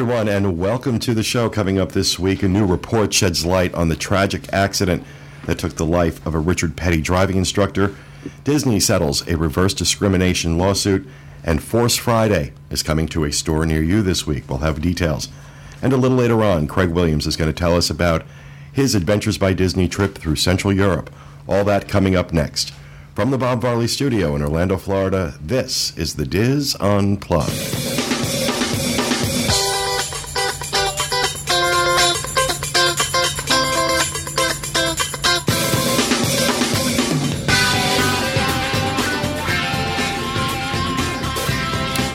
everyone, and welcome to the show. Coming up this week, a new report sheds light on the tragic accident that took the life of a Richard Petty driving instructor. Disney settles a reverse discrimination lawsuit, and Force Friday is coming to a store near you this week. We'll have details. And a little later on, Craig Williams is going to tell us about his Adventures by Disney trip through Central Europe. All that coming up next. From the Bob Varley Studio in Orlando, Florida, this is the DIS Unplugged.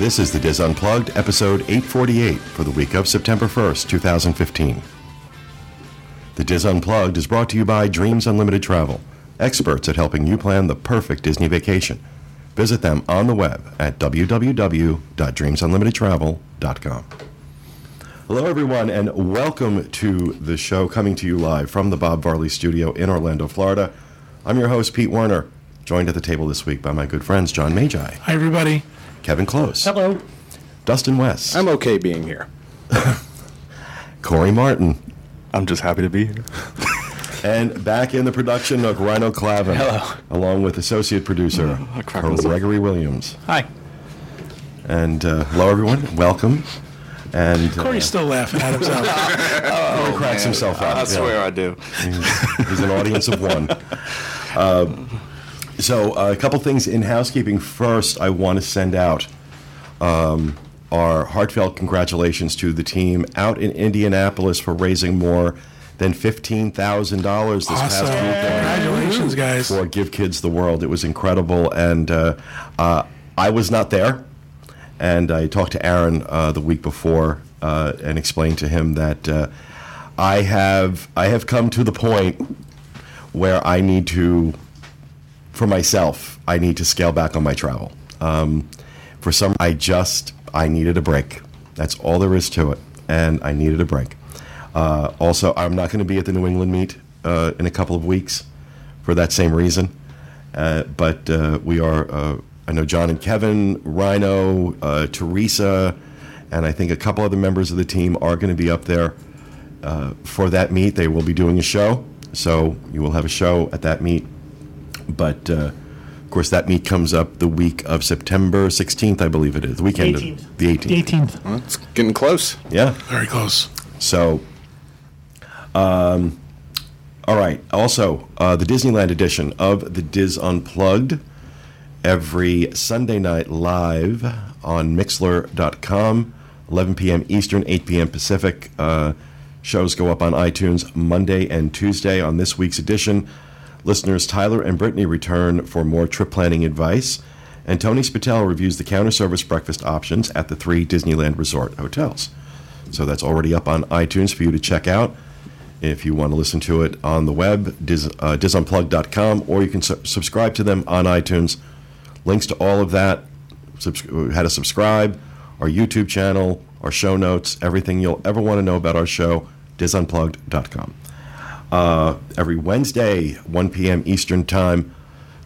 This is the DIS Unplugged, episode 848 for the week of September 1st, 2015. The DIS Unplugged is brought to you by Dreams Unlimited Travel, experts at helping you plan the perfect Disney vacation. Visit them on the web at www.dreamsunlimitedtravel.com. Hello, everyone, and welcome to the show coming to you live from the Bob Varley Studio in Orlando, Florida. I'm your host, Pete Werner, joined at the table this week by my good friends, John Magi, Hi, everybody. Kevin Close, Hello. Dustin West, I'm okay being here. Corey Martin, I'm just happy to be here. and back in the production of Rhino Clavin, Hello. along with associate producer I. Gregory Williams. Hi. And uh, hello, everyone. Welcome. And uh, Corey's still laughing at himself. Corey cracks himself up. I yeah. swear I do. He's, he's an audience of one. Uh, so, uh, a couple things in housekeeping. First, I want to send out um, our heartfelt congratulations to the team out in Indianapolis for raising more than $15,000 this awesome. past weekend Congratulations, guys. for Give Kids the World. It was incredible. And uh, uh, I was not there. And I talked to Aaron uh, the week before uh, and explained to him that uh, I have I have come to the point where I need to, for myself, I need to scale back on my travel. Um, for some, I just I needed a break. That's all there is to it, and I needed a break. Uh, also, I'm not going to be at the New England meet uh, in a couple of weeks for that same reason. Uh, but uh, we are, uh, I know John and Kevin, Rhino, uh, Teresa, and I think a couple other members of the team are going to be up there for that meet. They will be doing a show, so you will have a show at that meet. But uh, of course, that meet comes up the week of September 16th, I believe it is. The weekend 18th. of the 18th. 18th. Well, it's getting close. Yeah. Very close. So, um, all right. Also, uh, the Disneyland edition of the DIS Unplugged every Sunday night live on Mixlr.com, 11 p.m. Eastern, 8 p.m. Pacific. Uh, shows go up on iTunes Monday and Tuesday on this week's edition. Listeners Tyler and Brittany return for more trip planning advice, and Tony Spatel reviews the counter service breakfast options at the three Disneyland Resort hotels. So that's already up on iTunes for you to check out. If you want to listen to it on the web, dis, uh, disunplug.com, or you can su- subscribe to them on iTunes. Links to all of that, subs- how to subscribe, our YouTube channel, our show notes, everything you'll ever want to know about our show, disunplugged.com. Uh, every Wednesday, 1 p.m. Eastern Time,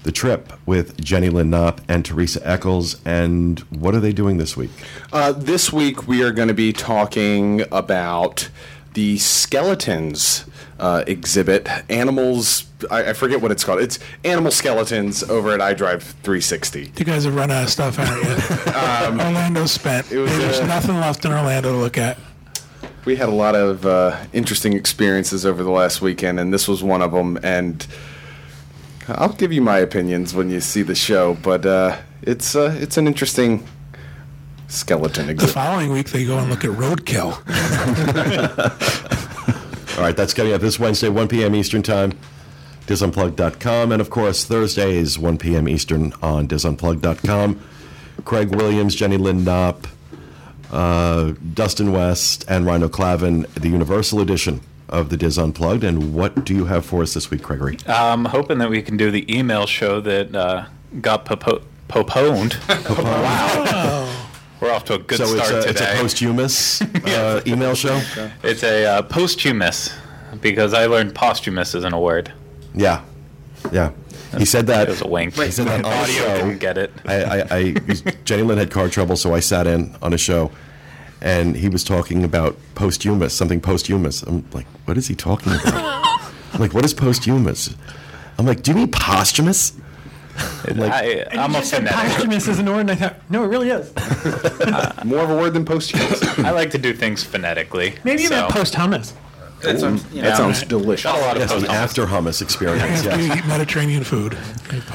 The Trip with Jenny Lynn Knopp and Teresa Eccles. And what are they doing this week? Uh, this week we are going to be talking about the skeletons uh, exhibit, animals. I, I forget what it's called. It's animal skeletons over at iDrive 360. You guys have run out of stuff, haven't you? Orlando's spent. was, There's uh, nothing left in Orlando to look at. We had a lot of uh, interesting experiences over the last weekend, and this was one of them. And I'll give you my opinions when you see the show, but uh, it's uh, it's an interesting skeleton The following week, they go and look at Roadkill. All right, that's coming up this Wednesday, 1 p.m. Eastern Time, disunplug.com. And of course, Thursdays, 1 p.m. Eastern on disunplug.com. Craig Williams, Jenny Lynn Knopp, uh, Dustin West, and Rhino Clavin, the Universal Edition of the DIS Unplugged. And what do you have for us this week, Gregory? I'm hoping that we can do the email show that uh, got popo- postponed. We're off to a good so it's start a, it's a today. posthumous uh, email show? It's a uh, posthumous because I learned posthumous isn't a word. Yeah. Yeah. He said that. It was a wink. He said that on the Audio show. didn't get it. I, I, I Jenny Lynn had car trouble, so I sat in on a show, and he was talking about posthumous, something posthumous. I'm like, what is he talking about? I'm like, what is posthumous? I'm like, do you mean posthumous? Like- I, I'm a You said fanatic. posthumous is an word, and I thought, no, it really is. Uh, more of a word than posthumous. I like to do things phonetically. Maybe you so. meant post-hummus. That's, um, you that know, sounds delicious. got a lot of Yes, an post-hummus. after hummus experience. After you Yes. eat Mediterranean food.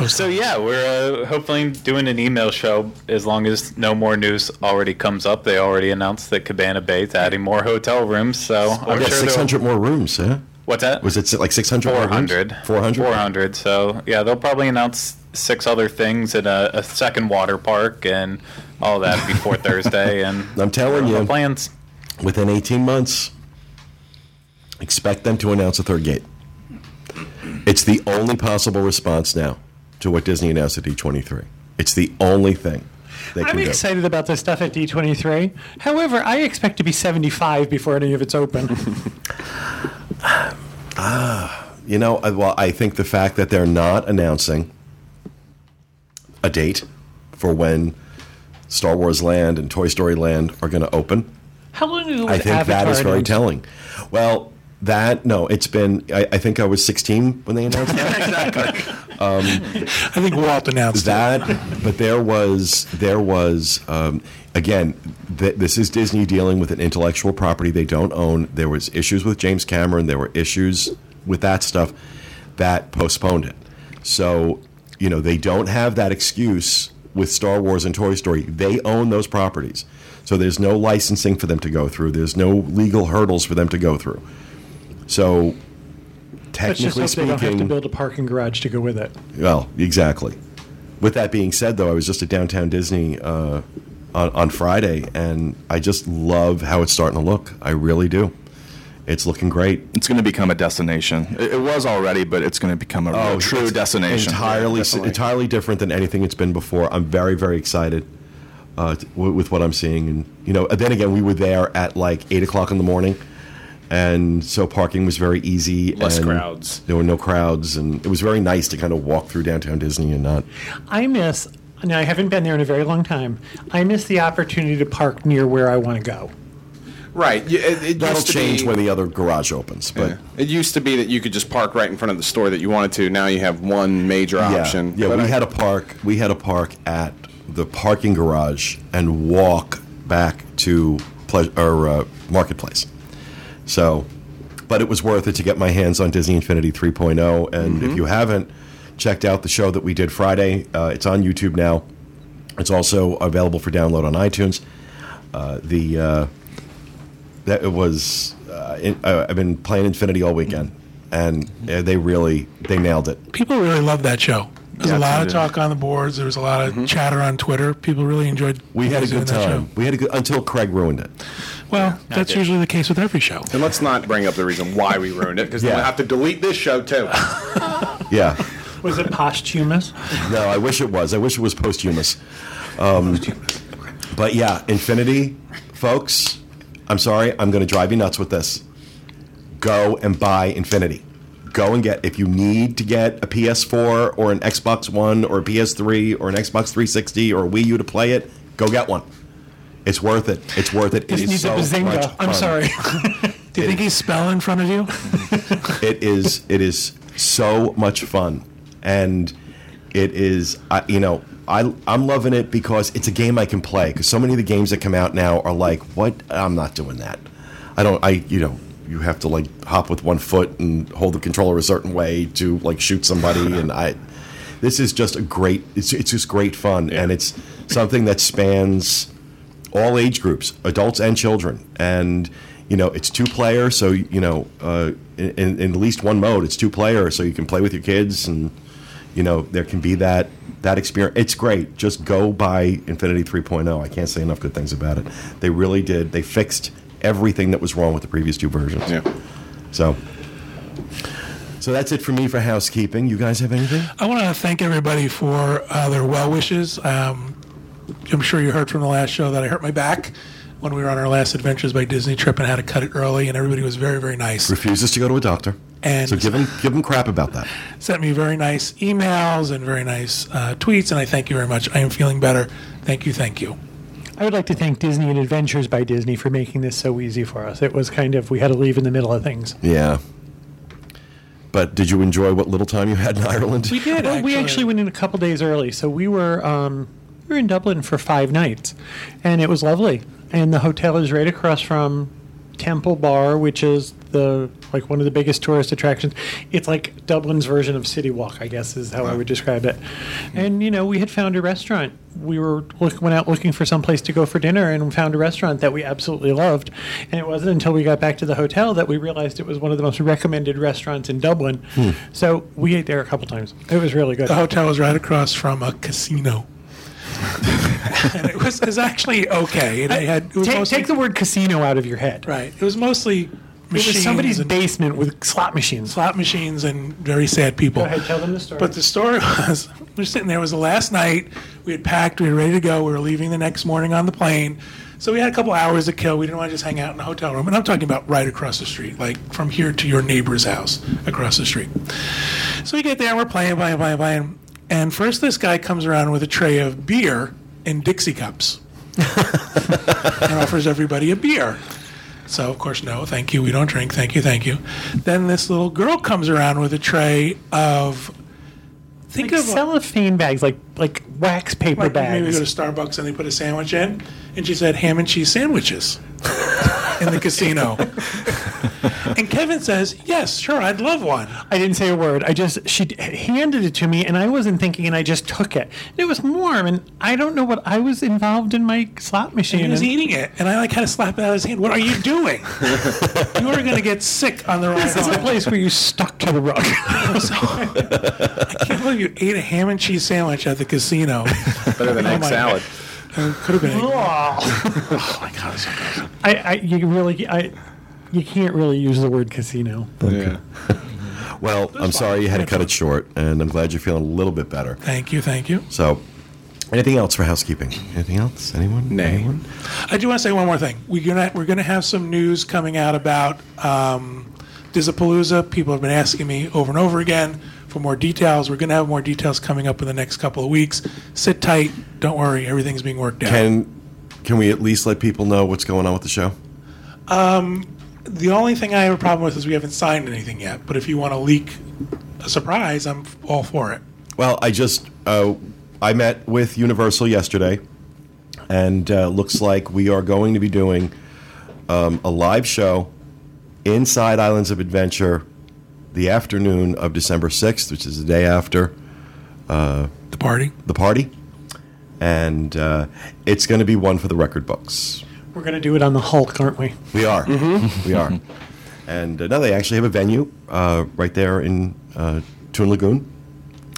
So yeah, we're uh, hopefully doing an email show as long as no more news already comes up. They already announced that Cabana Bay's adding more hotel rooms, so I'm Yeah, sure six more rooms. Yeah. What's that? Was it like six hundred? Four hundred. Four hundred. 400. So yeah, they'll probably announce six other things and a, a second water park and all that before Thursday. And I'm telling the you. plans. Within eighteen months, expect them to announce a third gate. It's the only possible response now to what Disney announced at D23. It's the only thing they can do. I'm excited about this stuff at D23. However, I expect to be 75 before any of it's open. Ah, you know, I- well, I think the fact that they're not announcing a date for when Star Wars Land and Toy Story Land are going to open, How long ago I think Avatar that is very announced? telling. Well, that no, it's been. I, I think I was 16 when they announced that. I think Walt announced that, but there was there was um, again. Th- this is Disney dealing with an intellectual property they don't own. There was issues with James Cameron. There were issues with that stuff that postponed it. So you know they don't have that excuse with Star Wars and Toy Story. They own those properties, so there's no licensing for them to go through. There's no legal hurdles for them to go through. So Let's just technically hope they don't have to build a parking garage to go with it. well, exactly. With that being said, though, I was just at Downtown Disney uh, on, on Friday, and I just love how it's starting to look. I really do. It's looking great. It's going to become a destination. It, it was already, but it's going to become a real true Oh, it's destination. Entirely, definitely. entirely different than anything it's been before. I'm very, very excited uh, t- w- with what I'm seeing, and you know, then again, we were there at like eight o'clock in the morning, and so parking was very easy. Less and crowds. There were no crowds, and it was very nice to kind of walk through downtown Disney and not. I miss, now I haven't been there in a very long time, I miss the opportunity to park near where I want to go. Right. It, it That'll used to change be, when the other garage opens, but. Yeah. It used to be that you could just park right in front of the store that you wanted to. Now you have one major option. yeah. But we I- had a park. We had a park at the parking garage and walk back to ple- or uh, marketplace. So, but it was worth it to get my hands on Disney Infinity 3.0. And Mm-hmm. if you haven't checked out the show that we did Friday, uh, it's on YouTube now. It's also available for download on iTunes. Uh, the uh, that it was. Uh, in, uh, I've been playing Infinity all weekend, and uh, they really they nailed it. People really love that show. There's Yeah, a lot of talk on the boards. There was a lot of chatter on Twitter. People really enjoyed. We had a good time. We had a good until Craig ruined it. Well, that's usually the case with every show. And let's not bring up the reason why we ruined it, because then we'll have to delete this show too. Yeah. Was it posthumous? No, I wish it was. I wish it was posthumous. Um, but yeah, Infinity, folks. I'm sorry. I'm going to drive you nuts with this. Go and buy Infinity. Go and get if you need to get a PS4 or an Xbox One or a PS3 or an Xbox 360 or a Wii U to play it. Go get one. It's worth it. It's worth it. It is so much I'm sorry. Do you think he's spelling in front of you? it is it is so much fun. And it is I, you know I, i'm loving it because it's a game i can play. Because so many of the games that come out now are like what? I'm not doing that. I don't i you know you have to like hop with one foot and hold the controller a certain way to like shoot somebody. And i this is just a great it's, it's just great fun. And it's something that spans all age groups, adults and children. And you know, it's two player, so you know, uh, in, in at least one mode, it's two player, so you can play with your kids, and you know, there can be that that experience. It's great. Just go buy Infinity 3.0. I can't say enough good things about it. They really did. They fixed everything that was wrong with the previous two versions. Yeah. So. So that's it for me for housekeeping. You guys have anything? I want to thank everybody for uh, their well wishes. Um, I'm sure you heard from the last show that I hurt my back when we were on our last Adventures by Disney trip and had to cut it early, and everybody was very, very nice. Refuses to go to a doctor. And- so give him give him crap about that. Sent me very nice emails and very nice uh, tweets, and I thank you very much. I am feeling better. Thank you, thank you. I would like to thank Disney and Adventures by Disney for making this so easy for us. It was kind of we had to leave in the middle of things. Yeah. But did you enjoy what little time you had in Ireland? We did. Well, we actually went in a couple days early, so we were um, we were in Dublin for five nights, and it was lovely. And the hotel is right across from Temple Bar, which is the like one of the biggest tourist attractions. It's like Dublin's version of City Walk, I guess is how I would describe it. Hmm. And you know, we had found a restaurant. We were look, went out looking for some place to go for dinner, and found a restaurant that we absolutely loved. And it wasn't until we got back to the hotel that we realized it was one of the most recommended restaurants in Dublin. Hmm. So we ate there a couple times. It was really good. The hotel was right across from a casino. And it was, it was actually okay. And they had it was take, mostly, take the word casino out of your head. right. It was mostly It was somebody's and basement with slot machines. slot machines and very sad people. Go ahead, tell them the story. But the story was, we were sitting there. It was the last night. We had packed. We were ready to go. We were leaving the next morning on the plane. So we had a couple hours to kill. We didn't want to just hang out in the hotel room. And I'm talking about right across the street, like from here to your neighbor's house across the street. So we get there. We're playing, playing, playing, playing. And first, this guy comes around with a tray of beer in Dixie cups and offers everybody a beer. So, of course, no, thank you. We don't drink. Thank you, thank you. Then this little girl comes around with a tray of. Think Like of cellophane bags, like like wax paper like maybe bags. go to Starbucks and they put a sandwich in, and she said ham and cheese sandwiches in the casino. and Kevin says, "Yes, sure, I'd love one." I didn't say a word. I just she handed it to me, and I wasn't thinking, and I just took it. It was warm, and I don't know what I was involved in my slot machine. And he was and- ea't it, and I like had to slap it out of his hand. What are you doing? you are going to get sick on the ride This is a place where you stuck to the rug. I can't believe you ate a ham and cheese sandwich at the casino. Better than Oh egg my salad. It could have been. oh my god, it's so gross. I, I you really I you can't really use the word casino. Yeah. Well, I'm sorry you had to cut it short, and I'm glad you're feeling a little bit better. Thank you, thank you. So, anything else for housekeeping? Anything else? Anyone? Nay. Anyone? I do want to say one more thing. We're gonna we're gonna have some news coming out about um, DISapalooza. People have been asking me over and over again for more details. We're gonna have more details coming up in the next couple of weeks. Sit tight. Don't worry. Everything's being worked out. Can can we at least let people know what's going on with the show? The only thing I have a problem with is we haven't signed anything yet. But if you want to leak a surprise, I'm all for it. Well, I just uh, I met with Universal yesterday, and uh, looks like we are going to be doing um, a live show inside Islands of Adventure the afternoon of December sixth, which is the day after The party. the party, and uh, it's going to be one for the record books. We're gonna do it on the Hulk, aren't we? We are. We are. And uh, no, they actually have a venue uh, right there in uh, Toon Lagoon.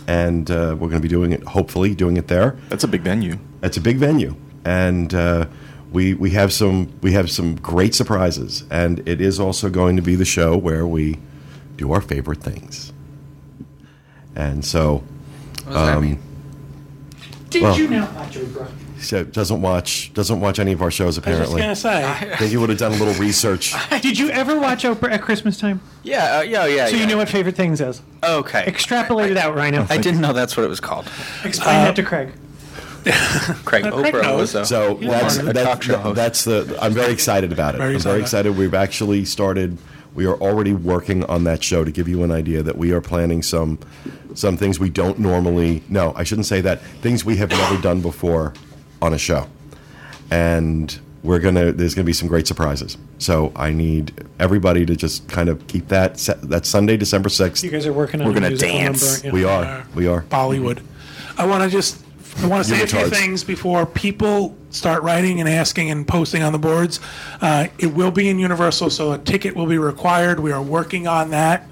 And uh, we're going to be doing it, hopefully, doing it there. That's a big venue. That's a big venue. And uh, we, we, have some, we have some great surprises. And it is also going to be the show where we do our favorite things. And so, What does that um, mean? Did Well- you not watch Oprah? so doesn't watch doesn't watch any of our shows apparently. I was just gonna say. I think you would have done a little research. Did you ever watch Oprah at Christmas time? Yeah, uh, yeah, yeah. So yeah. you know what favorite things is. Okay. Extrapolate it out, Rhino. I didn't know that's what it was called. Explain that to Craig. Craig Uh, Oprah knows. was a So that's a that, talk show host. that's the. I'm very excited about it. Very I'm very excited. excited. We've actually started. We are already working on that show to give you an idea that we are planning some some things we don't normally. No, I shouldn't say that. Things we have never done before on a show, and we're gonna. There's gonna be some great surprises. So I need everybody to just kind of keep that se- that Sunday, December sixth. You guys are working on We're gonna dance. number, aren't you? We are. We are. Bollywood. I want to just I want to say a few things before people start writing and asking and posting on the boards. Uh, it will be in Universal, so a ticket will be required. We are working on that,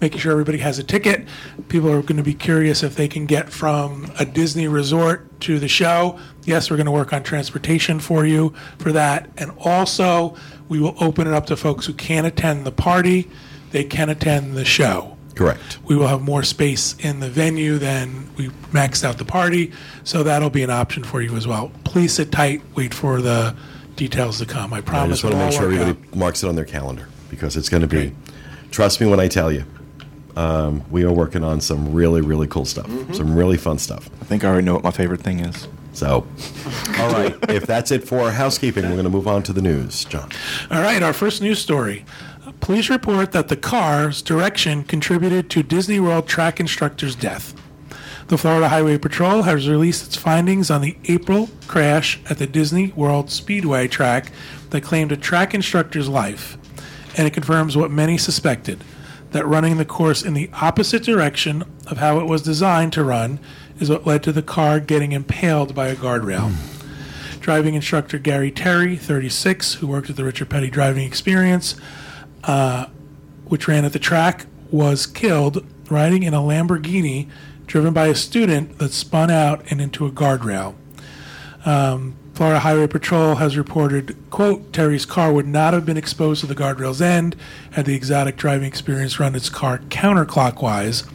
making sure everybody has a ticket. People are going to be curious if they can get from a Disney resort to the show. Yes, we're going to work on transportation for you for that, and also we will open it up to folks who can't attend the party. They can attend the show Correct. we will have more space in the venue than we maxed out the party, so that'll be an option for you as well. Please sit tight, wait for the details to come. I I promise just want to it'll make all sure work everybody out. marks it on their calendar because it's going to be. Great. Trust me when I tell you, um, we are working on some really, really cool stuff, Mm-hmm. some really fun stuff. I think I already know what my favorite thing is. So, all right. if that's it for housekeeping, we're going to move on to the news. John. All right, our first news story. Police report that the car's direction contributed to Disney World track instructor's death. The Florida Highway Patrol has released its findings on the April crash at the Disney World Speedway track that claimed a track instructor's life. And it confirms what many suspected that running the course in the opposite direction of how it was designed to run is what led to the car getting impaled by a guardrail. Driving instructor Gary Terry, 36, who worked at the Richard Petty Driving Experience, uh, which ran at the track, was killed riding in a Lamborghini driven by a student that spun out and into a guardrail. Um, Florida Highway Patrol has reported, quote, Terry's car would not have been exposed to the guardrail's end had the exotic driving experience run its car counterclockwise,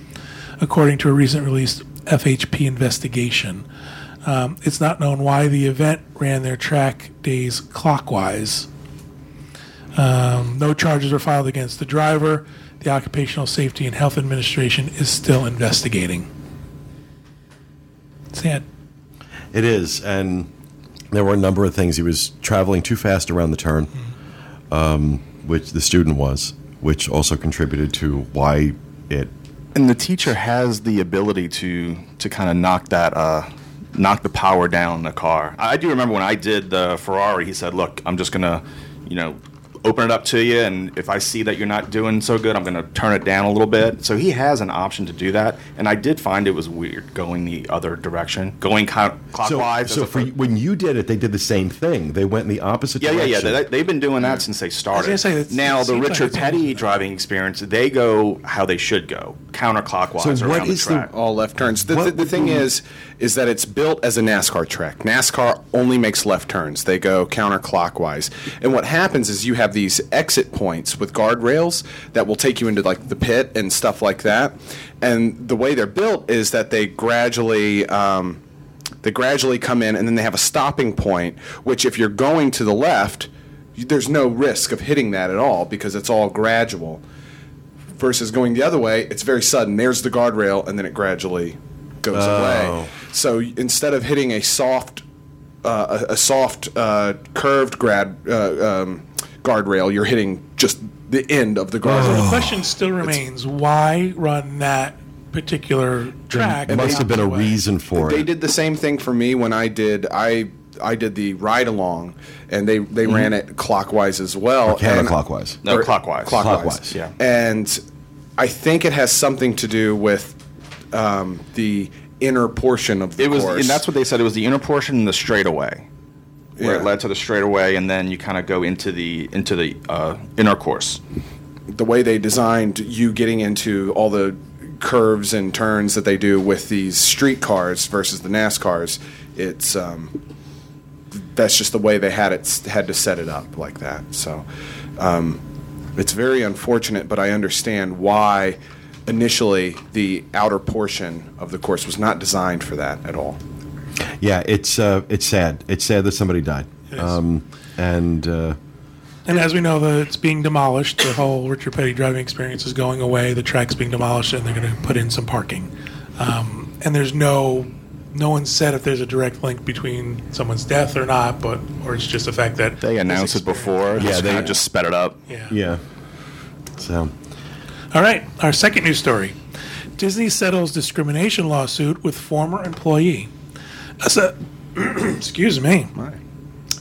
according to a recent released FHP investigation. Um, it's not known why the event ran their track days clockwise. Um, no charges were filed against the driver. The Occupational Safety and Health Administration is still investigating. Sad. It is, and there were a number of things. He was traveling too fast around the turn, um, which the student was, which also contributed to why it. And the teacher has the ability to to kind of knock that uh, knock the power down in the car. I I do remember when I did the Ferrari. He said, "Look, I'm just gonna, you know." Open it up to you, and if I see that you're not doing so good, I'm going to turn it down a little bit. So he has an option to do that, and I did find it was weird going the other direction, going kind So, clockwise. so as for when you did it, they did the same thing. They went in the opposite direction. Yeah, yeah, direction. yeah. They, they've been doing that since they started. say, now the seems like Richard Petty driving experience, they go how they should go, counterclockwise So around what the is the- track. all left turns. The, What the, the would thing be- is, is that it's built as a NASCAR track. NASCAR only makes left turns; they go counterclockwise. And what happens is you have these exit points with guardrails that will take you into like the pit and stuff like that. And the way they're built is that they gradually. Um, they gradually come in, and then they have a stopping point. Which, if you're going to the left, there's no risk of hitting that at all because it's all gradual versus going the other way, it's very sudden. There's the guardrail, and then it gradually goes Oh. away. So instead of hitting a soft, uh, a, a soft uh, curved grad uh, um, guardrail, you're hitting just the end of the guardrail. The question still remains why run that particular track? It must have been a way? reason for They it. They did the same thing for me when I did I. I did the ride along, and they, they ran it clockwise as well. Or and- counterclockwise. No, or- clockwise. Clockwise. Clockwise. Yeah. And I think it has something to do with um, the inner portion of the It was, course. and that's what they said. It was the inner portion and the straightaway, where Yeah. it led to the straightaway, and then you kind of go into the into the uh, inner course. the way they designed you getting into all the curves and turns that they do with these street cars versus the NASCARs. It's um, that's just the way they had it had to set it up like that. So um, it's very unfortunate, but I understand why initially the outer portion of the course was not designed for that at all. Yeah, it's uh, it's sad. It's sad that somebody died. Um, and uh, And as we know, that it's being demolished. The whole Richard Petty driving experience is going away. The track's being demolished, and they're going to put in some parking. Um, and there's no, no one said if there's a direct link between someone's death or not, but or it's just the fact that They announced it before. Yeah, Yeah, they- they just sped it up. Yeah. yeah, so All right, our second news story. Disney settles discrimination lawsuit with former employee. A se- excuse me.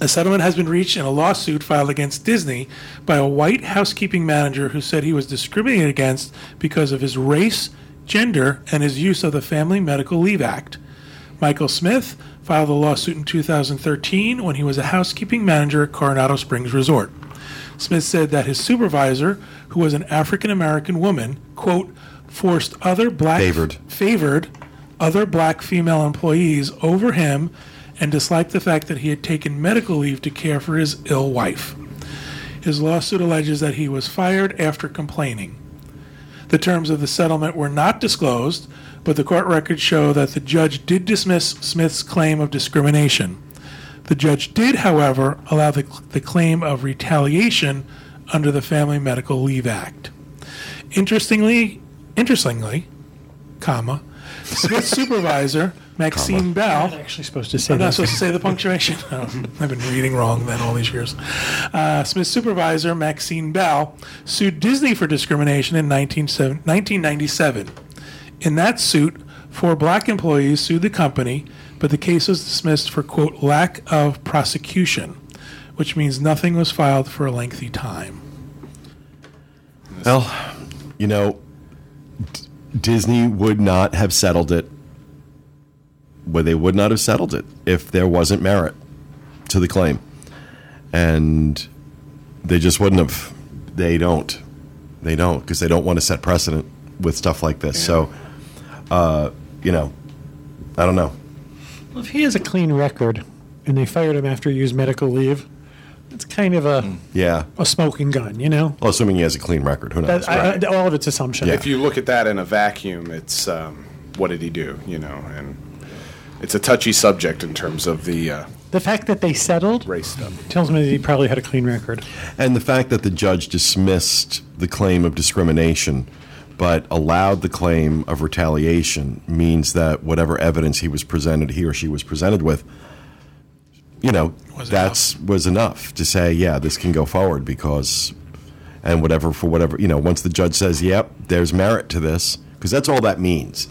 A settlement has been reached in a lawsuit filed against Disney by a white housekeeping manager who said he was discriminated against because of his race, gender, and his use of the Family Medical Leave Act. Michael Smith filed a lawsuit in 2013 when he was a housekeeping manager at Coronado Springs Resort. Smith said that his supervisor, who was an African American woman, quote, forced other black Favored. favored other black female employees over him and disliked the fact that he had taken medical leave to care for his ill wife. His lawsuit alleges that he was fired after complaining. The terms of the settlement were not disclosed, but the court records show that the judge did dismiss Smith's claim of discrimination. The judge did, however, allow the, the claim of retaliation under the Family Medical Leave Act. Interestingly, interestingly, comma, Smith's supervisor, Maxine Bell. I'm actually supposed to say I'm not supposed to say the punctuation. Oh, I've been reading wrong then all these years. Uh, Smith's supervisor, Maxine Bell, sued Disney for discrimination in 1997 1997. In that suit, four black employees sued the company, but the case was dismissed for, quote, lack of prosecution, which means nothing was filed for a lengthy time. Well, you know, D- Disney would not have settled it. Well, they would not have settled it if there wasn't merit to the claim, and they just wouldn't have. They don't. They don't because they don't want to set precedent with stuff like this. So, uh, you know, I don't know. Well, if he has a clean record and they fired him after he used medical leave, it's kind of a, Yeah, a smoking gun, you know? well, assuming he has a clean record, who knows? That, I, I- all of it's assumption. Yeah. If you look at that in a vacuum, it's um, what did he do? You know, and it's a touchy subject in terms of the uh, The fact that they settled race stuff. tells me that he probably had a clean record. And the fact that the judge dismissed the claim of discrimination but allowed the claim of retaliation means that whatever evidence he was presented, he or she was presented with, you know, Was that's was enough to say, yeah, this can go forward because, and whatever for whatever you know, once the judge says, yep, there's merit to this, because that's all that means.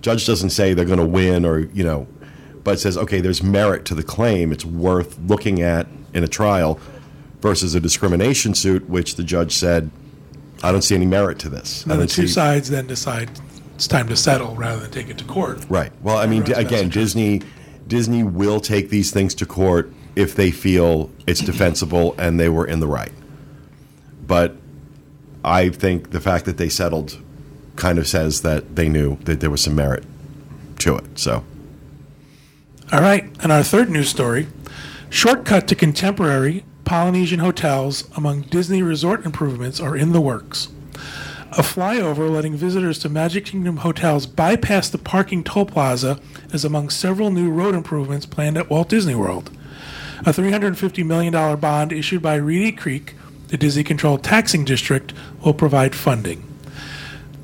Judge doesn't say they're going to win or you know, but says, okay, there's merit to the claim. It's worth looking at in a trial versus a discrimination suit, which the judge said, I don't see any merit to this. And the two see- sides then decide it's time to settle rather than take it to court. Right. Well, I mean, Everyone's again, Disney Disney will take these things to court if they feel it's defensible and they were in the right. But I think the fact that they settled kind of says that they knew that there was some merit to it. So, All right, and our third news story shortcut to contemporary Polynesian hotels among Disney resort improvements are in the works. A flyover letting visitors to Magic Kingdom hotels bypass the parking toll plaza is among several new road improvements planned at Walt Disney World. A $350 million bond issued by Reedy Creek, the Disney controlled taxing district, will provide funding.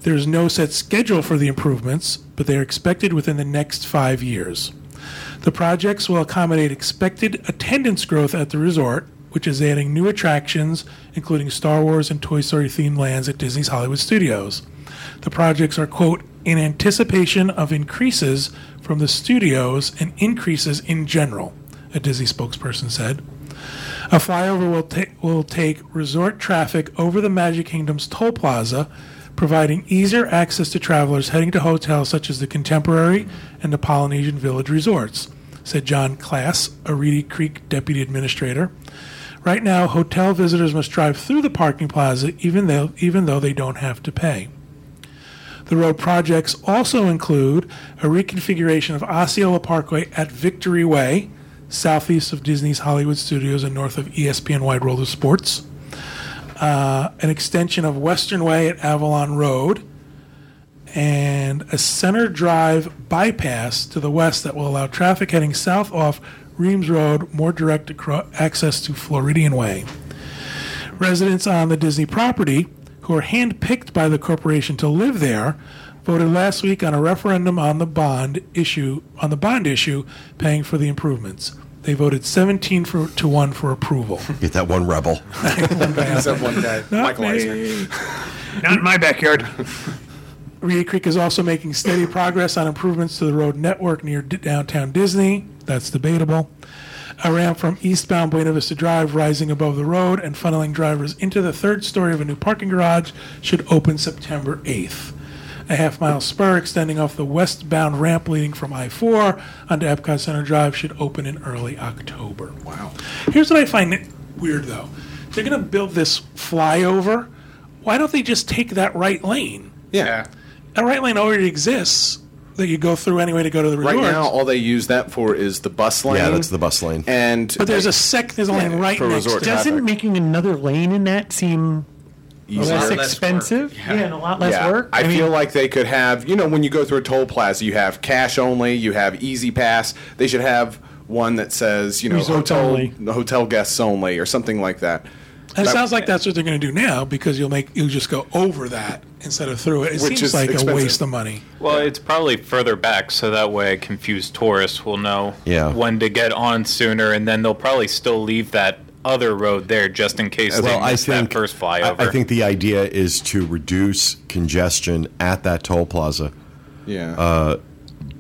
There's no set schedule for the improvements, but they are expected within the next five years. The projects will accommodate expected attendance growth at the resort, which is adding new attractions, including Star Wars and Toy Story themed lands at Disney's Hollywood Studios. The projects are, quote, in anticipation of increases from the studios and increases in general, a Disney spokesperson said. A flyover will, ta- will take resort traffic over the Magic Kingdom's toll plaza, providing easier access to travelers heading to hotels such as the Contemporary and the Polynesian Village resorts, said John Classe, a Reedy Creek deputy administrator. Right now, hotel visitors must drive through the parking plaza even though, even though they don't have to pay. The road projects also include a reconfiguration of Osceola Parkway at Victory Way, southeast of Disney's Hollywood Studios and north of ESPN Wide World of Sports, uh, an extension of Western Way at Avalon Road, and a center drive bypass to the west that will allow traffic heading south off Reams Road more direct acro- access to Floridian Way. Residents on the Disney property, who are handpicked by the corporation to live there, voted last week on a referendum on the bond issue on the bond issue paying for the improvements. They voted 17 for, to 1 for approval. get that one rebel. Except one guy, Not Michael me. Eisner. Not in my backyard. Reedy Creek is also making steady progress on improvements to the road network near d- downtown Disney. That's debatable. A ramp from eastbound Buena Vista Drive rising above the road and funneling drivers into the third story of a new parking garage should open September 8th. A half mile spur extending off the westbound ramp leading from I 4 onto Epcot Center Drive should open in early October. Wow. Here's what I find weird though they're going to build this flyover. Why don't they just take that right lane? Yeah. That right lane already exists that you go through anyway to go to the resort. Right now, all they use that for is the bus lane. Yeah, that's the bus lane. And but there's a sec. There's a lane right for next. resort to traffic. Doesn't making another lane in that seem easier. less less expensive? work. Yeah. and a lot less yeah, work. I, mean, feel like they could have, you know, when you go through a toll plaza, you have cash only, you have Easy Pass. They should have one that says, you know, Resort hotel only. hotel guests only, or something like that. And it That- sounds like that's what they're going to do now because you'll make you'll just go over that instead of through it. It Which seems is like expensive. a waste of money. Well, it's probably further back, so that way confused tourists will know Yeah. when to get on sooner, and then they'll probably still leave that other road there just in case they Well, I miss think that first I, flyover. I think the idea is to reduce congestion at that toll plaza Yeah. Uh,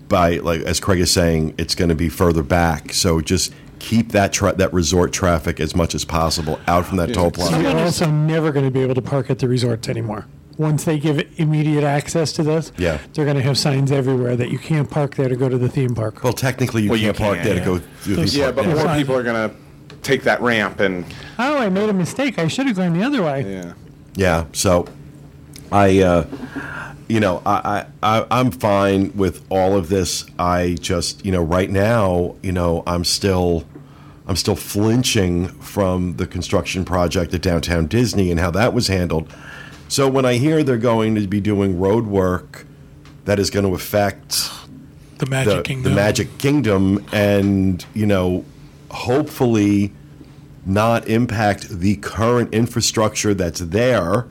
by, like as Craig is saying, it's going to be further back. So just keep that tra- that resort traffic as much as possible out from that toll plaza. You're also never going to be able to park at the resorts anymore. Once they give immediate access to this, Yeah. they're going to have signs everywhere that you can't park there to go to the theme park. Well, technically, you Well, you can't park can, there to yeah. go through Those- the yeah, but Yeah. more Fine. people are going to take that ramp and oh, I made a mistake. I should have gone the other way. yeah. Yeah. So, I, uh, you know, I, I, I, I'm fine with all of this. I just, you know, right now, you know, I'm still, I'm still flinching from the construction project at downtown Disney and how that was handled. So when I hear they're going to be doing road work that is going to affect The Magic the, Kingdom. the Magic Kingdom, and you know, hopefully not impact the current infrastructure that's there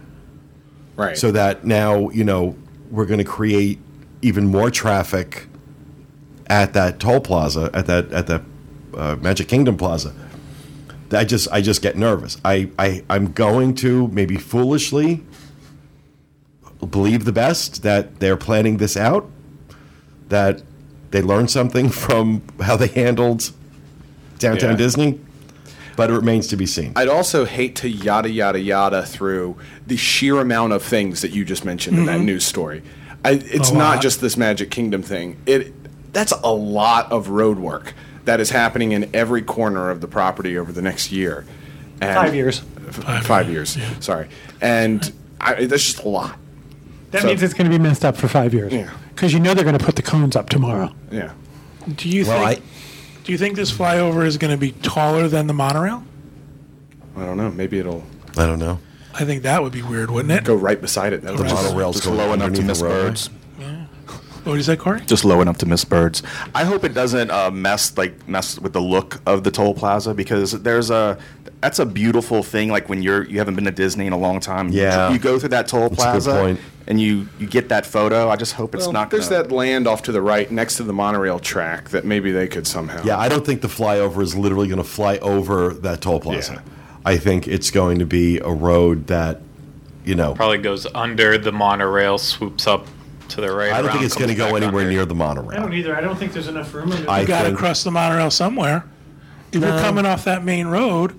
Right. so that now you know we're going to create even more traffic at that toll plaza at that at that uh, Magic Kingdom Plaza. I just I just get nervous. I, I I'm going to maybe foolishly believe the best that they're planning this out, that they learned something from how they handled downtown Yeah. Disney, but it remains to be seen. I'd also hate to yada yada yada through the sheer amount of things that you just mentioned in that news story. I, it's not just this Magic Kingdom thing. It that's a lot of road work that is happening in every corner of the property over the next year. And Five years. F- five, years. Sorry, and I, that's just a lot. That So- means it's going to be messed up for five years. Yeah. Because you know they're going to put the cones up tomorrow. Yeah. do you Well, think? do you think this flyover is going to be taller than the monorail? I don't know. Maybe it'll I don't know. I think that would be weird, wouldn't it? go right beside it. That The monorail's Just going low enough to underneath miss the roadway. birds. What did you say, Corey? Just low enough to miss birds. I hope it doesn't uh, mess like mess with the look of the toll plaza because there's a that's a beautiful thing. Like when you're you haven't been to Disney in a long time. Yeah. you, go through that toll a good plaza point. and you you get that photo. I just hope it's Well, not. there's gonna, that land off to the right next to the monorail track that maybe they could somehow. Yeah, I don't think the flyover is literally going to fly over that toll plaza. Yeah. I think it's going to be a road that, you know, probably goes under the monorail, swoops up to the right. I don't think it's going to go anywhere near the monorail. I don't either. I don't think there's enough room. I You got to think- cross the monorail somewhere. If you're coming off that main road,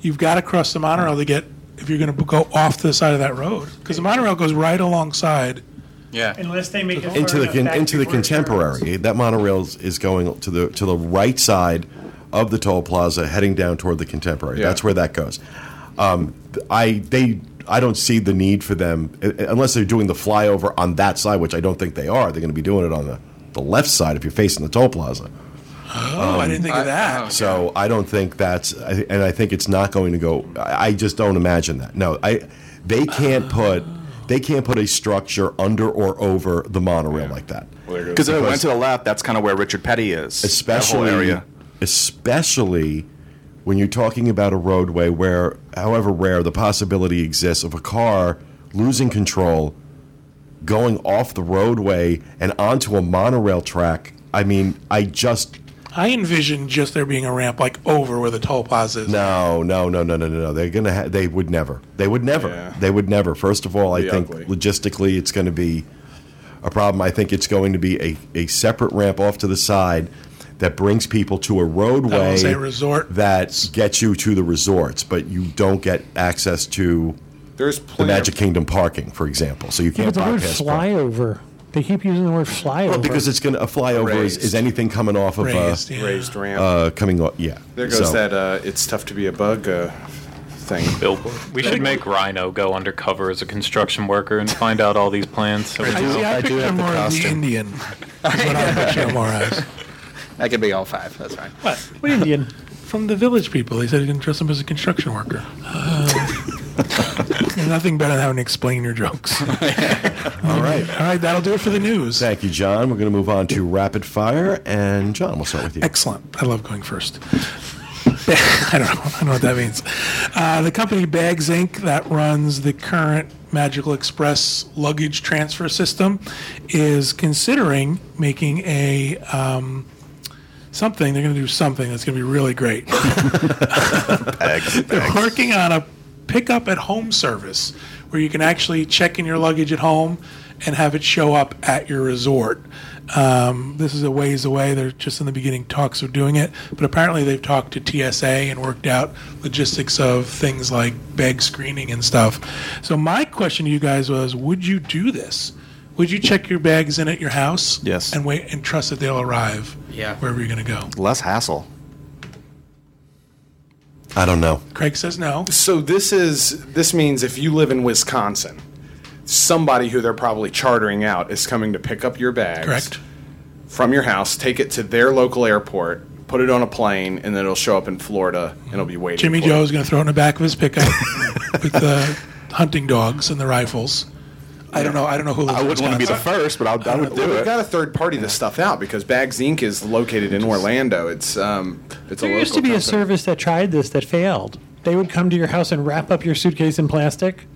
you've got to cross the monorail to get. If you're going to go off the side of that road, because the monorail goes right alongside. Yeah. Unless they make it into the con- into the contemporary. That monorail is- is going to the to the right side of the toll plaza, heading down toward the contemporary. Yeah. That's where that goes. Um, th- I they I don't see the need for them uh, unless they're doing the flyover on that side, which I don't think they are. They're going to be doing it on the, the left side if you're facing the toll plaza. Oh, I didn't think of that. So I don't think that's, and I think it's not going to go. I I just don't imagine that. No, I. They can't put. They can't put a structure under or over the monorail like that. Well, because if it went to the left, that's kind of where Richard Petty is. that especially whole area. especially when you're talking about a roadway where, however rare, the possibility exists of a car losing control, going off the roadway and onto a monorail track. I mean, I just I envision just there being a ramp like over where the toll plaza is. no, no, no, no, no, no, no. They're gonna. Ha- they would never. They would never. Yeah. They would never. First of all, I Be think ugly. logistically, it's going to be a problem. I think it's going to be a, a separate ramp off to the side that brings people to a roadway say resort. that gets you to the resorts, but you don't get access to There's the plenty Magic of, Kingdom parking, for example. So you Yeah, can't but the word bypass parking. flyover. They keep using the word flyover. Well, because it's going to a flyover is, Raised. is anything coming off of Raised, uh, yeah. raised ramp. uh, coming off. Yeah, there goes So- that uh, it's tough to be a bug uh, thing. Billboard. We should make Rhino go undercover as a construction worker and find out all these plans. I, see, I, I do picture have the more of the costume. Indian. Is what I picture more as. That could be all five. That's fine. What? what Indian? From the village people, they said you can dress him as a construction worker. There's nothing better than having to explain your jokes. All right. All right, that'll do it for the news. Thank you, John. We're going to move on to rapid fire, and John, we'll start with you. Excellent. I love going first. I don't know. I don't know what that means. Uh, the company Bags Inc. that runs the current Magical Express luggage transfer system is considering making a um, something. They're going to do something that's going to be really great. Bags, They're bags. working on a pickup at home service where you can actually check in your luggage at home and have it show up at your resort. Um, this is a ways away. They're just in the beginning talks of doing it, but apparently they've talked to TSA and worked out logistics of things like bag screening and stuff. So my question to you guys was: Would you do this? Would you check your bags in at your house? Yes. And wait and trust that they'll arrive. Yeah. Wherever you're going to go. Less hassle. I don't know. Craig says no. So this is this means if you live in Wisconsin, somebody who they're probably chartering out is coming to pick up your bags Correct. from your house, take it to their local airport, put it on a plane, and then it'll show up in Florida and it'll be waiting. Jimmy for you. Joe's going to throw it in the back of his pickup with the hunting dogs and the rifles. I don't know. I don't know who. I in wouldn't want to be the first, but I'll, I would do Well, we've it. got a third party this stuff out because Bags Inc. is located in Orlando. It's um, it's a There local used to be a company. service that tried this that failed. They would come to your house and wrap up your suitcase in plastic.